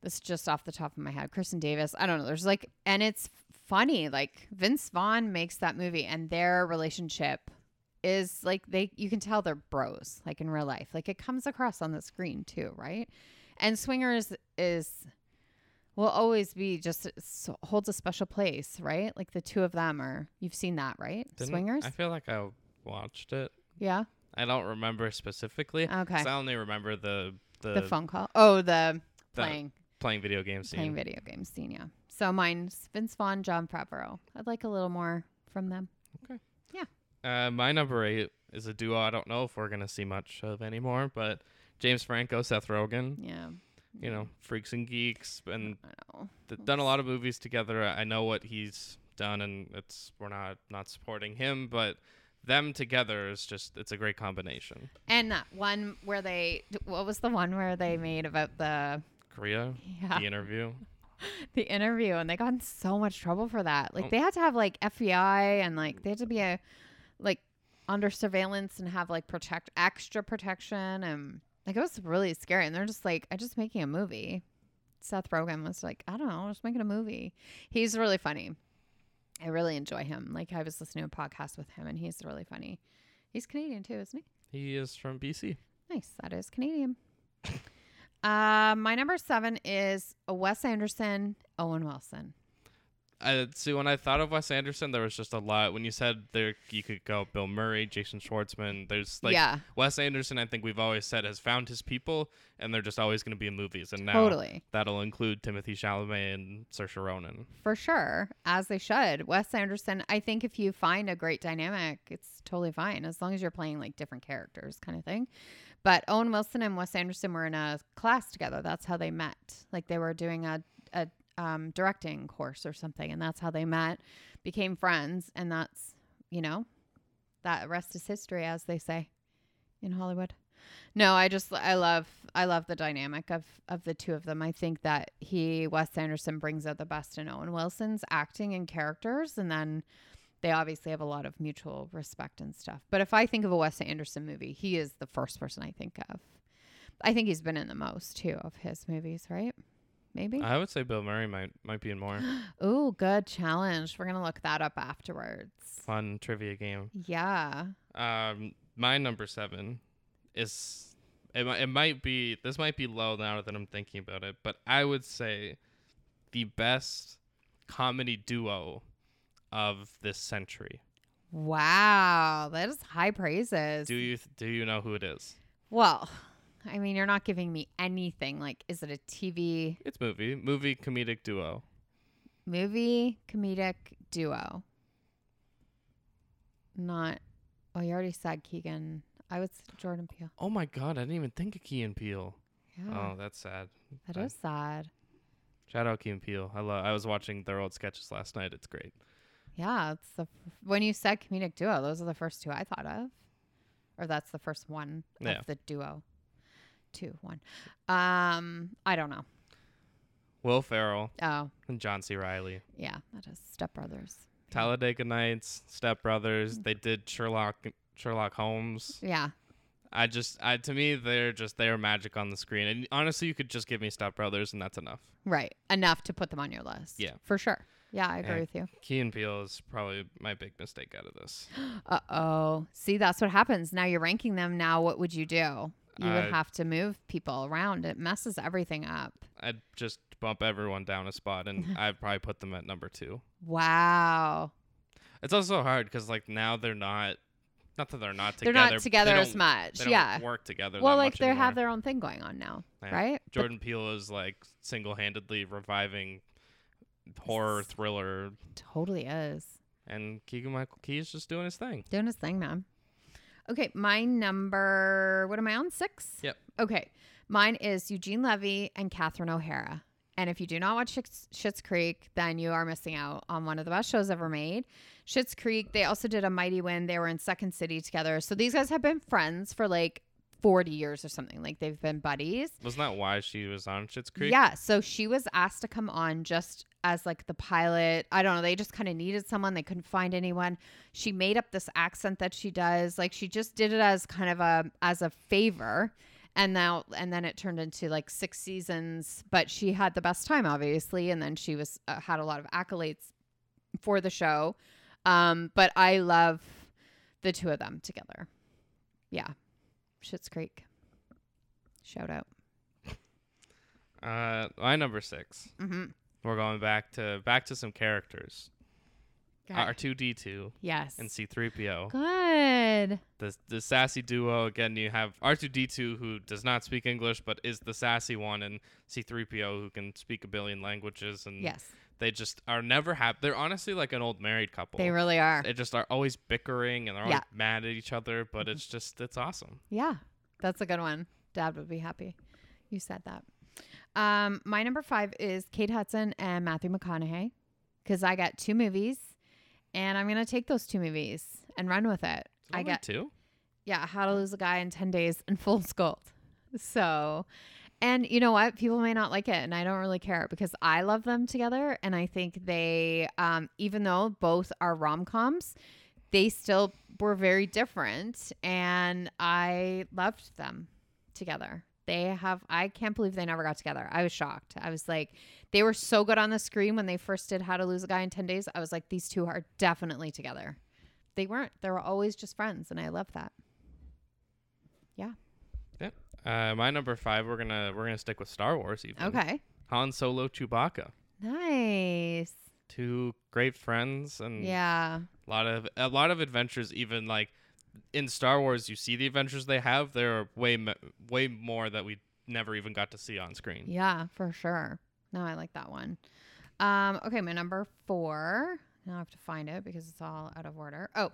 This is just off the top of my head. Kristen Davis. I don't know. There's like, and it's funny. Like Vince Vaughn makes that movie, and their relationship is like they. You can tell they're bros, like in real life. Like it comes across on the screen too, right? And Swingers is will always be just so, holds a special place, right? Like the two of them are. You've seen that, right? Didn't- Swingers. I feel like I watched it. yeah. I don't remember specifically. Okay. I only remember the the, the phone call. Oh, the the playing playing video games scene. playing video games scene. Yeah. So mine's Vince Vaughn, Jon Favreau. I'd like a little more from them. Okay. Yeah. Uh, my number eight is a duo I don't know if we're gonna see much of anymore, but James Franco, Seth Rogen. Yeah. You know, freaks and geeks, and I know. th- done a lot of movies together. I know what he's done, and it's we're not not supporting him, but them together is just it's a great combination. And that one where they, what was the one where they made about the, Korea, yeah, the interview. the interview, and they got in so much trouble for that. Like Oh. they had to have like FBI and like they had to be a, like under surveillance and have like protect extra protection and like it was really scary. And they're just like, I'm just making a movie. Seth Rogen was like, I don't know, I'm just making a movie. He's really funny. I really enjoy him. Like I was listening to a podcast with him, and he's really funny. He's Canadian too, isn't he? He is from BC. Nice. That is Canadian. uh, my number seven is Wes Anderson, Owen Wilson. I see. When I thought of Wes Anderson, there was just a lot. When you said there, you could go Bill Murray, Jason Schwartzman. There's like yeah, Wes Anderson. I think we've always said has found his people, and they're just always going to be in movies. And now totally. that'll include Timothée Chalamet and Saoirse Ronan. For sure. As they should. Wes Anderson, I think if you find a great dynamic, it's totally fine as long as you're playing like different characters kind of thing. But Owen Wilson and Wes Anderson were in a class together. That's how they met. Like they were doing a, a um, directing course or something, and that's how they met, became friends, and that's, you know, that rest is history, as they say in Hollywood. No, I just I love I love the dynamic of of the two of them. I think that he Wes Anderson brings out the best in Owen Wilson's acting and characters, and then they obviously have a lot of mutual respect and stuff. But if I think of a Wes Anderson movie, he is the first person I think of. I think he's been in the most too of his movies, right? Maybe. I would say Bill Murray might might be in more Ooh, good challenge. We're gonna look that up afterwards. fun trivia game. Yeah. Um, my number seven is it. It might be this might be low now that I'm thinking about it, but I would say the best comedy duo of this century. Wow, that is high praises. Do you do you know who it is? well, I mean, you're not giving me anything. Like, is it a TV It's movie movie comedic duo. movie comedic duo? Not. Oh, you already said Keegan. I would say Jordan Peele. Oh my god, I didn't even think of Key and Peele. Yeah, Oh, that's sad. that I- is sad. Shout out Key and Peele. I love. I was watching their old sketches last night. It's great. Yeah, it's the f- when you said comedic duo, those are the first two I thought of, or that's the first one Yeah. of the duo. Two, one. Um, I don't know. Will Ferrell Oh, and John C. Reilly. yeah, that is Step Brothers. Talladega Nights, Step Brothers. They did Sherlock Sherlock Holmes. Yeah, I just I to me they're just they're magic on the screen. And honestly, you could just give me Step Brothers and that's enough. right. Enough to put them on your list. Yeah. for sure. Yeah, I agree Yeah. with you. Key and Peele is probably my big mistake out of this. Uh oh. See, that's what happens. Now you're ranking them. Now, what would you do? You would Uh, have to move people around. It messes everything up. I'd just bump everyone down a spot and I'd probably put them at number two. Wow. It's also hard because like now they're not, not that they're not together. They're not together they as don't- much. They don't Yeah. work together. Well, that like much they anymore. have their own thing going on now, Yeah. right? Jordan Peele is like single-handedly reviving horror thriller, totally is. and Keegan Michael Key is just doing his thing. Doing his thing, man. Okay, my number, what am I on? Six? Yep. Okay. Mine is Eugene Levy and Catherine O'Hara. And if you do not watch Schitt's, Schitt's Creek, then you are missing out on one of the best shows ever made. Schitt's Creek, they also did a Mighty Wind. They were in Second City together. So these guys have been friends for like 40 years or something. Like they've been buddies. Wasn't that why she was on Schitt's Creek? Yeah, so she was asked to come on just as like the pilot. I don't know, they just kind of needed someone. They couldn't find anyone. She made up this accent that she does. Like she just did it as kind of a as a favor. And now and then it turned into like 6 seasons, but she had the best time obviously and then she was uh, had a lot of accolades for the show. Um but I love the two of them together. Yeah. Schitt's Creek. Shout out. Uh, my number six. Mhm. We're going back to back to some characters. R two D two Yes. and C three PO. Good. The the sassy duo again. You have R two D two who does not speak English but is the sassy one, and C three PO who can speak a billion languages, and Yes, they just are never happy. They're honestly like an old married couple. they really are. They just are always bickering and they're Yeah. always mad at each other, but Mhm. it's just it's awesome. Yeah, that's a good one. Dad would be happy. You said that. Um, my number five is Kate Hudson and Matthew McConaughey because I got two movies, and I'm gonna take those two movies and run with it. I got two. yeah, How to Lose a Guy in Ten Days in Fool's Gold. So, and you know what? People may not like it, and I don't really care because I love them together, and I think they, um, even though both are rom coms, they still were very different, and I loved them together. They have, I can't believe they never got together. I was shocked. I was like, they were so good on the screen when they first did How to Lose a Guy in 10 Days. I was like, these two are definitely together. They weren't. They were always just friends, and I love that. Uh, my number five. We're gonna we're gonna stick with Star Wars. Even Okay. Han Solo, Chewbacca, Nice. two great friends, and Yeah. a lot of a lot of adventures. Even like in Star Wars, you see the adventures they have. There are way way more that we never even got to see on screen. Yeah, for sure. No, I like that one. Um, okay, my number four. Now I have to find it because it's all out of order. Oh,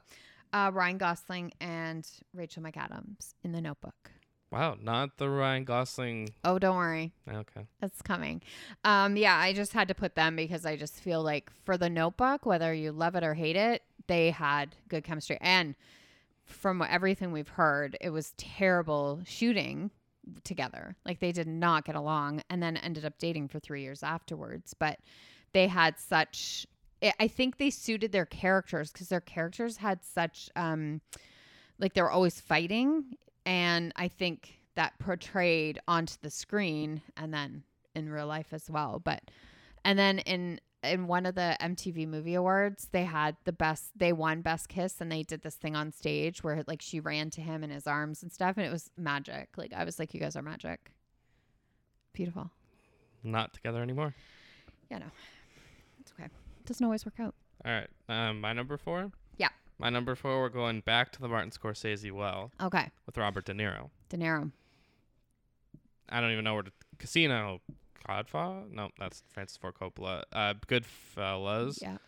uh, Ryan Gosling and Rachel McAdams in The Notebook. Wow, not the Ryan Gosling. Oh, don't worry. Okay, It's coming. Um, yeah, I just had to put them because I just feel like for the notebook, whether you love it or hate it, they had good chemistry. And from everything we've heard, it was terrible shooting together. Like they did not get along and then ended up dating for three years afterwards. But they had such I- I think they suited their characters because their characters had such um like they were always fighting and I think that portrayed onto the screen and then in real life as well. But and then in in one of the MTV Movie Awards, they had the best. They won Best Kiss, and they did this thing on stage where like she ran to him in his arms and stuff, and it was magic. Like I was like, you guys are magic. Beautiful. Not together anymore. Yeah, no, it's okay. It doesn't always work out. All right. Um, my number four. My number four. We're going back to the Martin Scorsese well Okay, with Robert De Niro. De Niro. I don't even know where to Casino. Godfather? No, that's Francis Ford Coppola. Uh, Goodfellas. Yeah,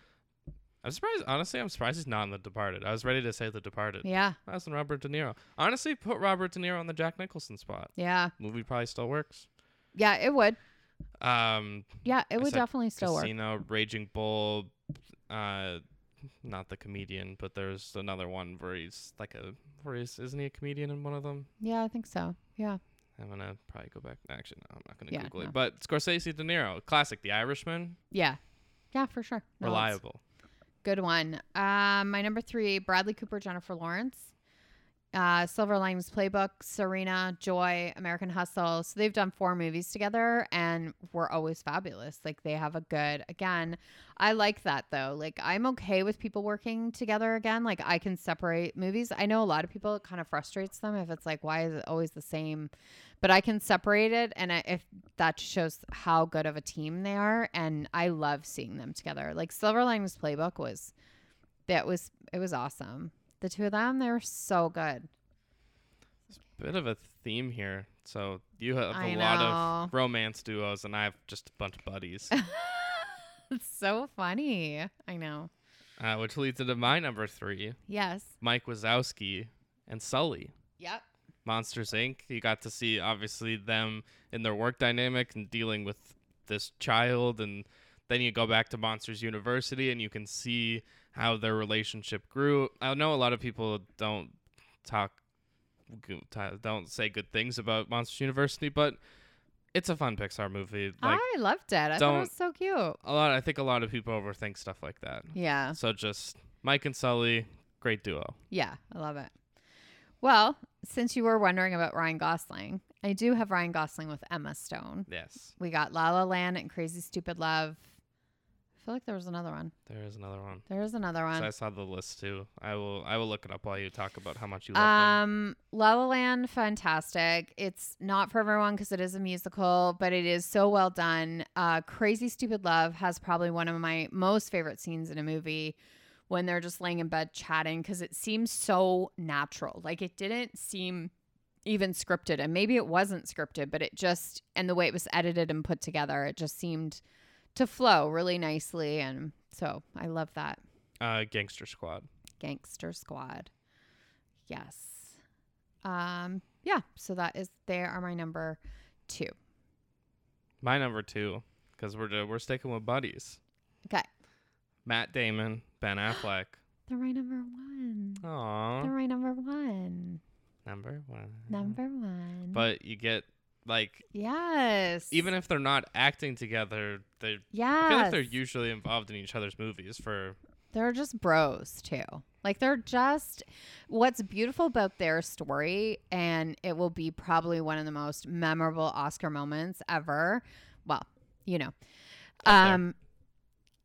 I'm surprised. Honestly, I'm surprised he's not in The Departed. I was ready to say The Departed. yeah, That's in Robert De Niro. Honestly, put Robert De Niro on the Jack Nicholson spot. yeah, Movie probably still works. yeah. It would. Um, Yeah, it I would definitely still work. Casino, Raging Bull, uh, not the comedian, but there's another one where he's like a where he's isn't he a comedian in one of them? Yeah, I think so. Yeah. I'm gonna probably go back. Actually, no, I'm not gonna Yeah, Google no. it. But Scorsese, De Niro, classic. The Irishman, Yeah. Yeah, for sure. No, reliable. Good one. Um, my number three, Bradley Cooper, Jennifer Lawrence. Uh, Silver Linings Playbook, Serena, Joy, American Hustle. So they've done four movies together and were always fabulous. Like they have a good, again, I like that though. Like I'm okay with people working together again. Like I can separate movies. I know a lot of people, it kind of frustrates them if it's like, why is it always the same? But I can separate it. And I, if that shows how good of a team they are. And I love seeing them together. Like Silver Linings Playbook was, that was, it was awesome. The two of them, they're so good. It's a bit of a theme here. So you have a I lot of romance duos, and I have just a bunch of buddies. it's so funny. I know. uh, which leads into my number three, Yes. Mike Wazowski and Sully. Yep. Monsters Inc. You got to see obviously them in their work dynamic and dealing with this child, and then you go back to Monsters University and you can see how their relationship grew. I know a lot of people don't talk, don't say good things about Monsters University, but it's a fun Pixar movie. Like I loved it. I thought it was so cute. a lot, I think a lot of people overthink stuff like that. Yeah. So just Mike and Sully, great duo. Yeah. I love it. Well, since you were wondering about Ryan Gosling, I do have Ryan Gosling with Emma Stone. Yes, We got La La Land and Crazy Stupid Love. I feel like there was another one. there is another one. There is another So one. I saw the list too. I will I will look it up while you talk about how much you love them. Um, La La Land, fantastic. It's not for everyone because it is a musical, but it is so well done. Uh, Crazy Stupid Love has probably one of my most favorite scenes in a movie when they're just laying in bed chatting because it seems so natural. Like it didn't seem even scripted, and maybe it wasn't scripted, but it just and the way it was edited and put together, it just seemed to flow really nicely, and so I love that. Uh, Gangster Squad. Gangster Squad. Yes. Um, yeah, so that is they are my number two. My number two, because we're we're sticking with buddies. Okay. Matt Damon, Ben Affleck. They're my number one. Aww, They're my number one. number one. Number one. But you get like yes. even if they're not acting together, they yes. I feel like they're usually involved in each other's movies. For they're just bros too. Like they're just what's beautiful about their story, and it will be probably one of the most memorable Oscar moments ever. Well, you know, um,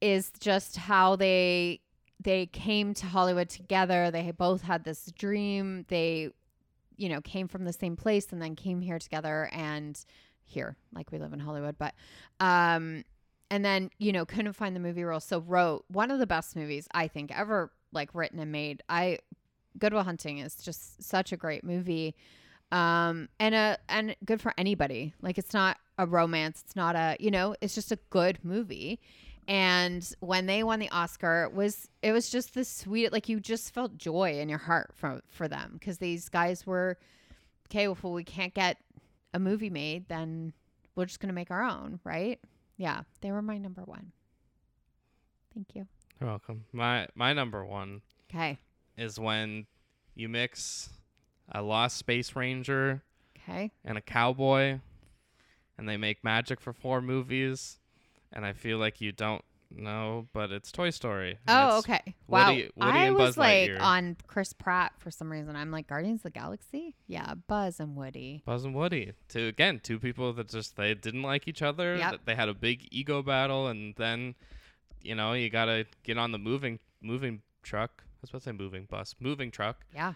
is just how they they came to Hollywood together. They both had this dream. They, you know, came from the same place and then came here together and here, like we live in Hollywood, but um and then, you know, couldn't find the movie role. So wrote one of the best movies I think ever like written and made. I Good Will Hunting is just such a great movie. Um and a and good for anybody. Like it's not a romance, it's not a, you know, it's just a good movie. And when they won the Oscar, it was it was just the sweet like you just felt joy in your heart for for them because these guys were okay. Well, if we can't get a movie made, then we're just gonna make our own, right? Yeah, they were my number one. Thank you. you're welcome. My my number one Okay. is when you mix a lost space ranger Okay. and a cowboy and they make magic for four movies and i feel like you don't know, but it's Toy Story. Oh, okay. Wow. Woody- Woody I was Buzz like Lightyear. on Chris Pratt for some reason. I'm like Guardians of the Galaxy. Yeah, Buzz and Woody. Buzz and Woody. Two again, two people that just they didn't like each other. Yep. that They had a big ego battle, and then, you know, you gotta get on the moving moving truck. I was about to say moving bus, moving truck, Yeah.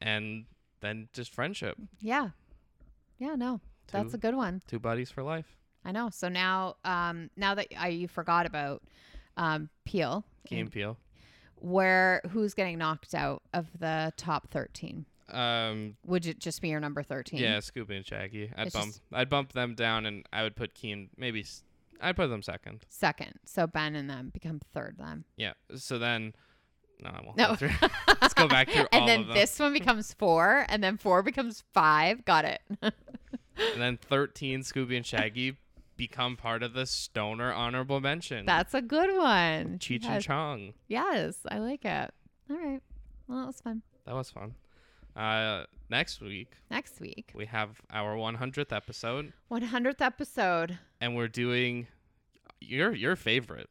and then just friendship. Yeah. Yeah. No, that's a good one. Two buddies for life. I know. So now, um, now that I you forgot about um Peele, Key Peele, where who's getting knocked out of the top thirteen? Um, Would it just be your number thirteen? yeah, Scooby and Shaggy. I'd It's bump. just- I'd bump them down, and I would put Keen maybe. s- I'd put them second. Second. So Ben and them become third then. Yeah. So then, no, I won't. No. Go through. Let's go back through and all then of them. this one becomes four, and then four becomes five. Got it. and then 13 Scooby and Shaggy become part of the stoner honorable mention. That's a good one. Cheech and yes. Chong. yes, I like it. All right. Well, that was fun. That was fun. Uh, next week Next week, we have our 100th episode, 100th episode. and we're doing your your favorite.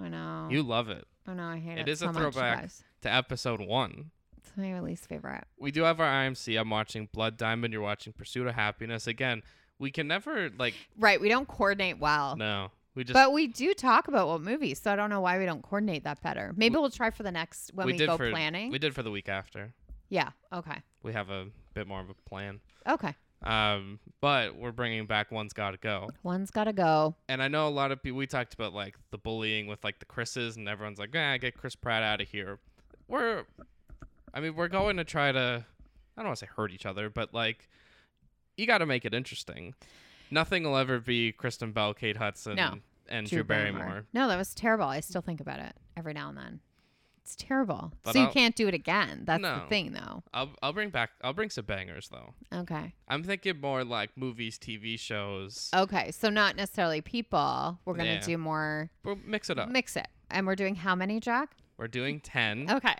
I know. You love it. I know. I hate it. It is a so much, you throwback. guys. To episode one. It's my least favorite. We do have our IMC. I'm watching Blood Diamond. You're watching Pursuit of Happiness. Again, we can never like Right. We don't coordinate well. no. We just But we do talk about what movies, so I don't know why we don't coordinate that better. Maybe We- we'll try for the next when we, did go for planning. we did for the week after. yeah. Okay. We have a bit more of a plan. Okay. Um, but we're bringing back One's Gotta Go. One's got to go. and I know a lot of people. We talked about like the bullying with like the Chris's, and everyone's like, "Ah, get Chris Pratt out of here." We're, I mean, we're going to try to. I don't want to say hurt each other, but like, you got to make it interesting. Nothing will ever be Kristen Bell, Kate Hudson, No. and Drew, Barrymore. No, that was terrible. I still think about it every now and then. It's terrible. But so you I'll- can't do it again. That's the thing, though. I'll I'll bring back. I'll bring some bangers though. Okay. I'm thinking more like movies, TV shows. Okay. So not necessarily people. We're gonna Yeah. do more. we'll mix it up. Mix it, and we're doing how many, Jack? We're doing ten. Okay.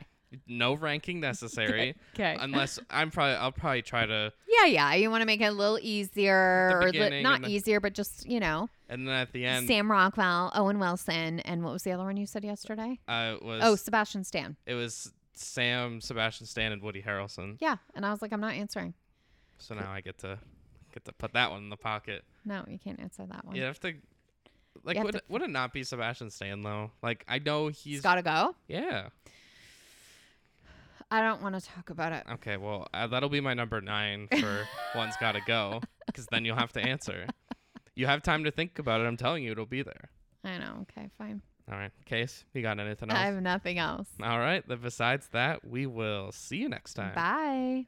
No ranking necessary. Okay. Unless I'm probably I'll probably try to Yeah, yeah. You want to make it a little easier, or li- beginning not and the- easier, but just you know, and then at the end Sam Rockwell, Owen Wilson, and what was the other one you said yesterday? uh was Oh, Sebastian Stan. it was Sam, Sebastian Stan, and Woody Harrelson. Yeah, and I was like, I'm not answering. So now I get to get to put that one in the pocket. No, you can't answer that one. You have to like You have would to- would it not be Sebastian Stan though? Like I know he's He's got to go. yeah. I don't want to talk about it. Okay, well uh, that'll be my number nine for one's got to go because then you'll have to answer. You have time to think about it. I'm telling you, it'll be there. I know. Okay, fine. All right, case. You got anything else? I have nothing else. All right. Then besides that, we will see you next time. Bye.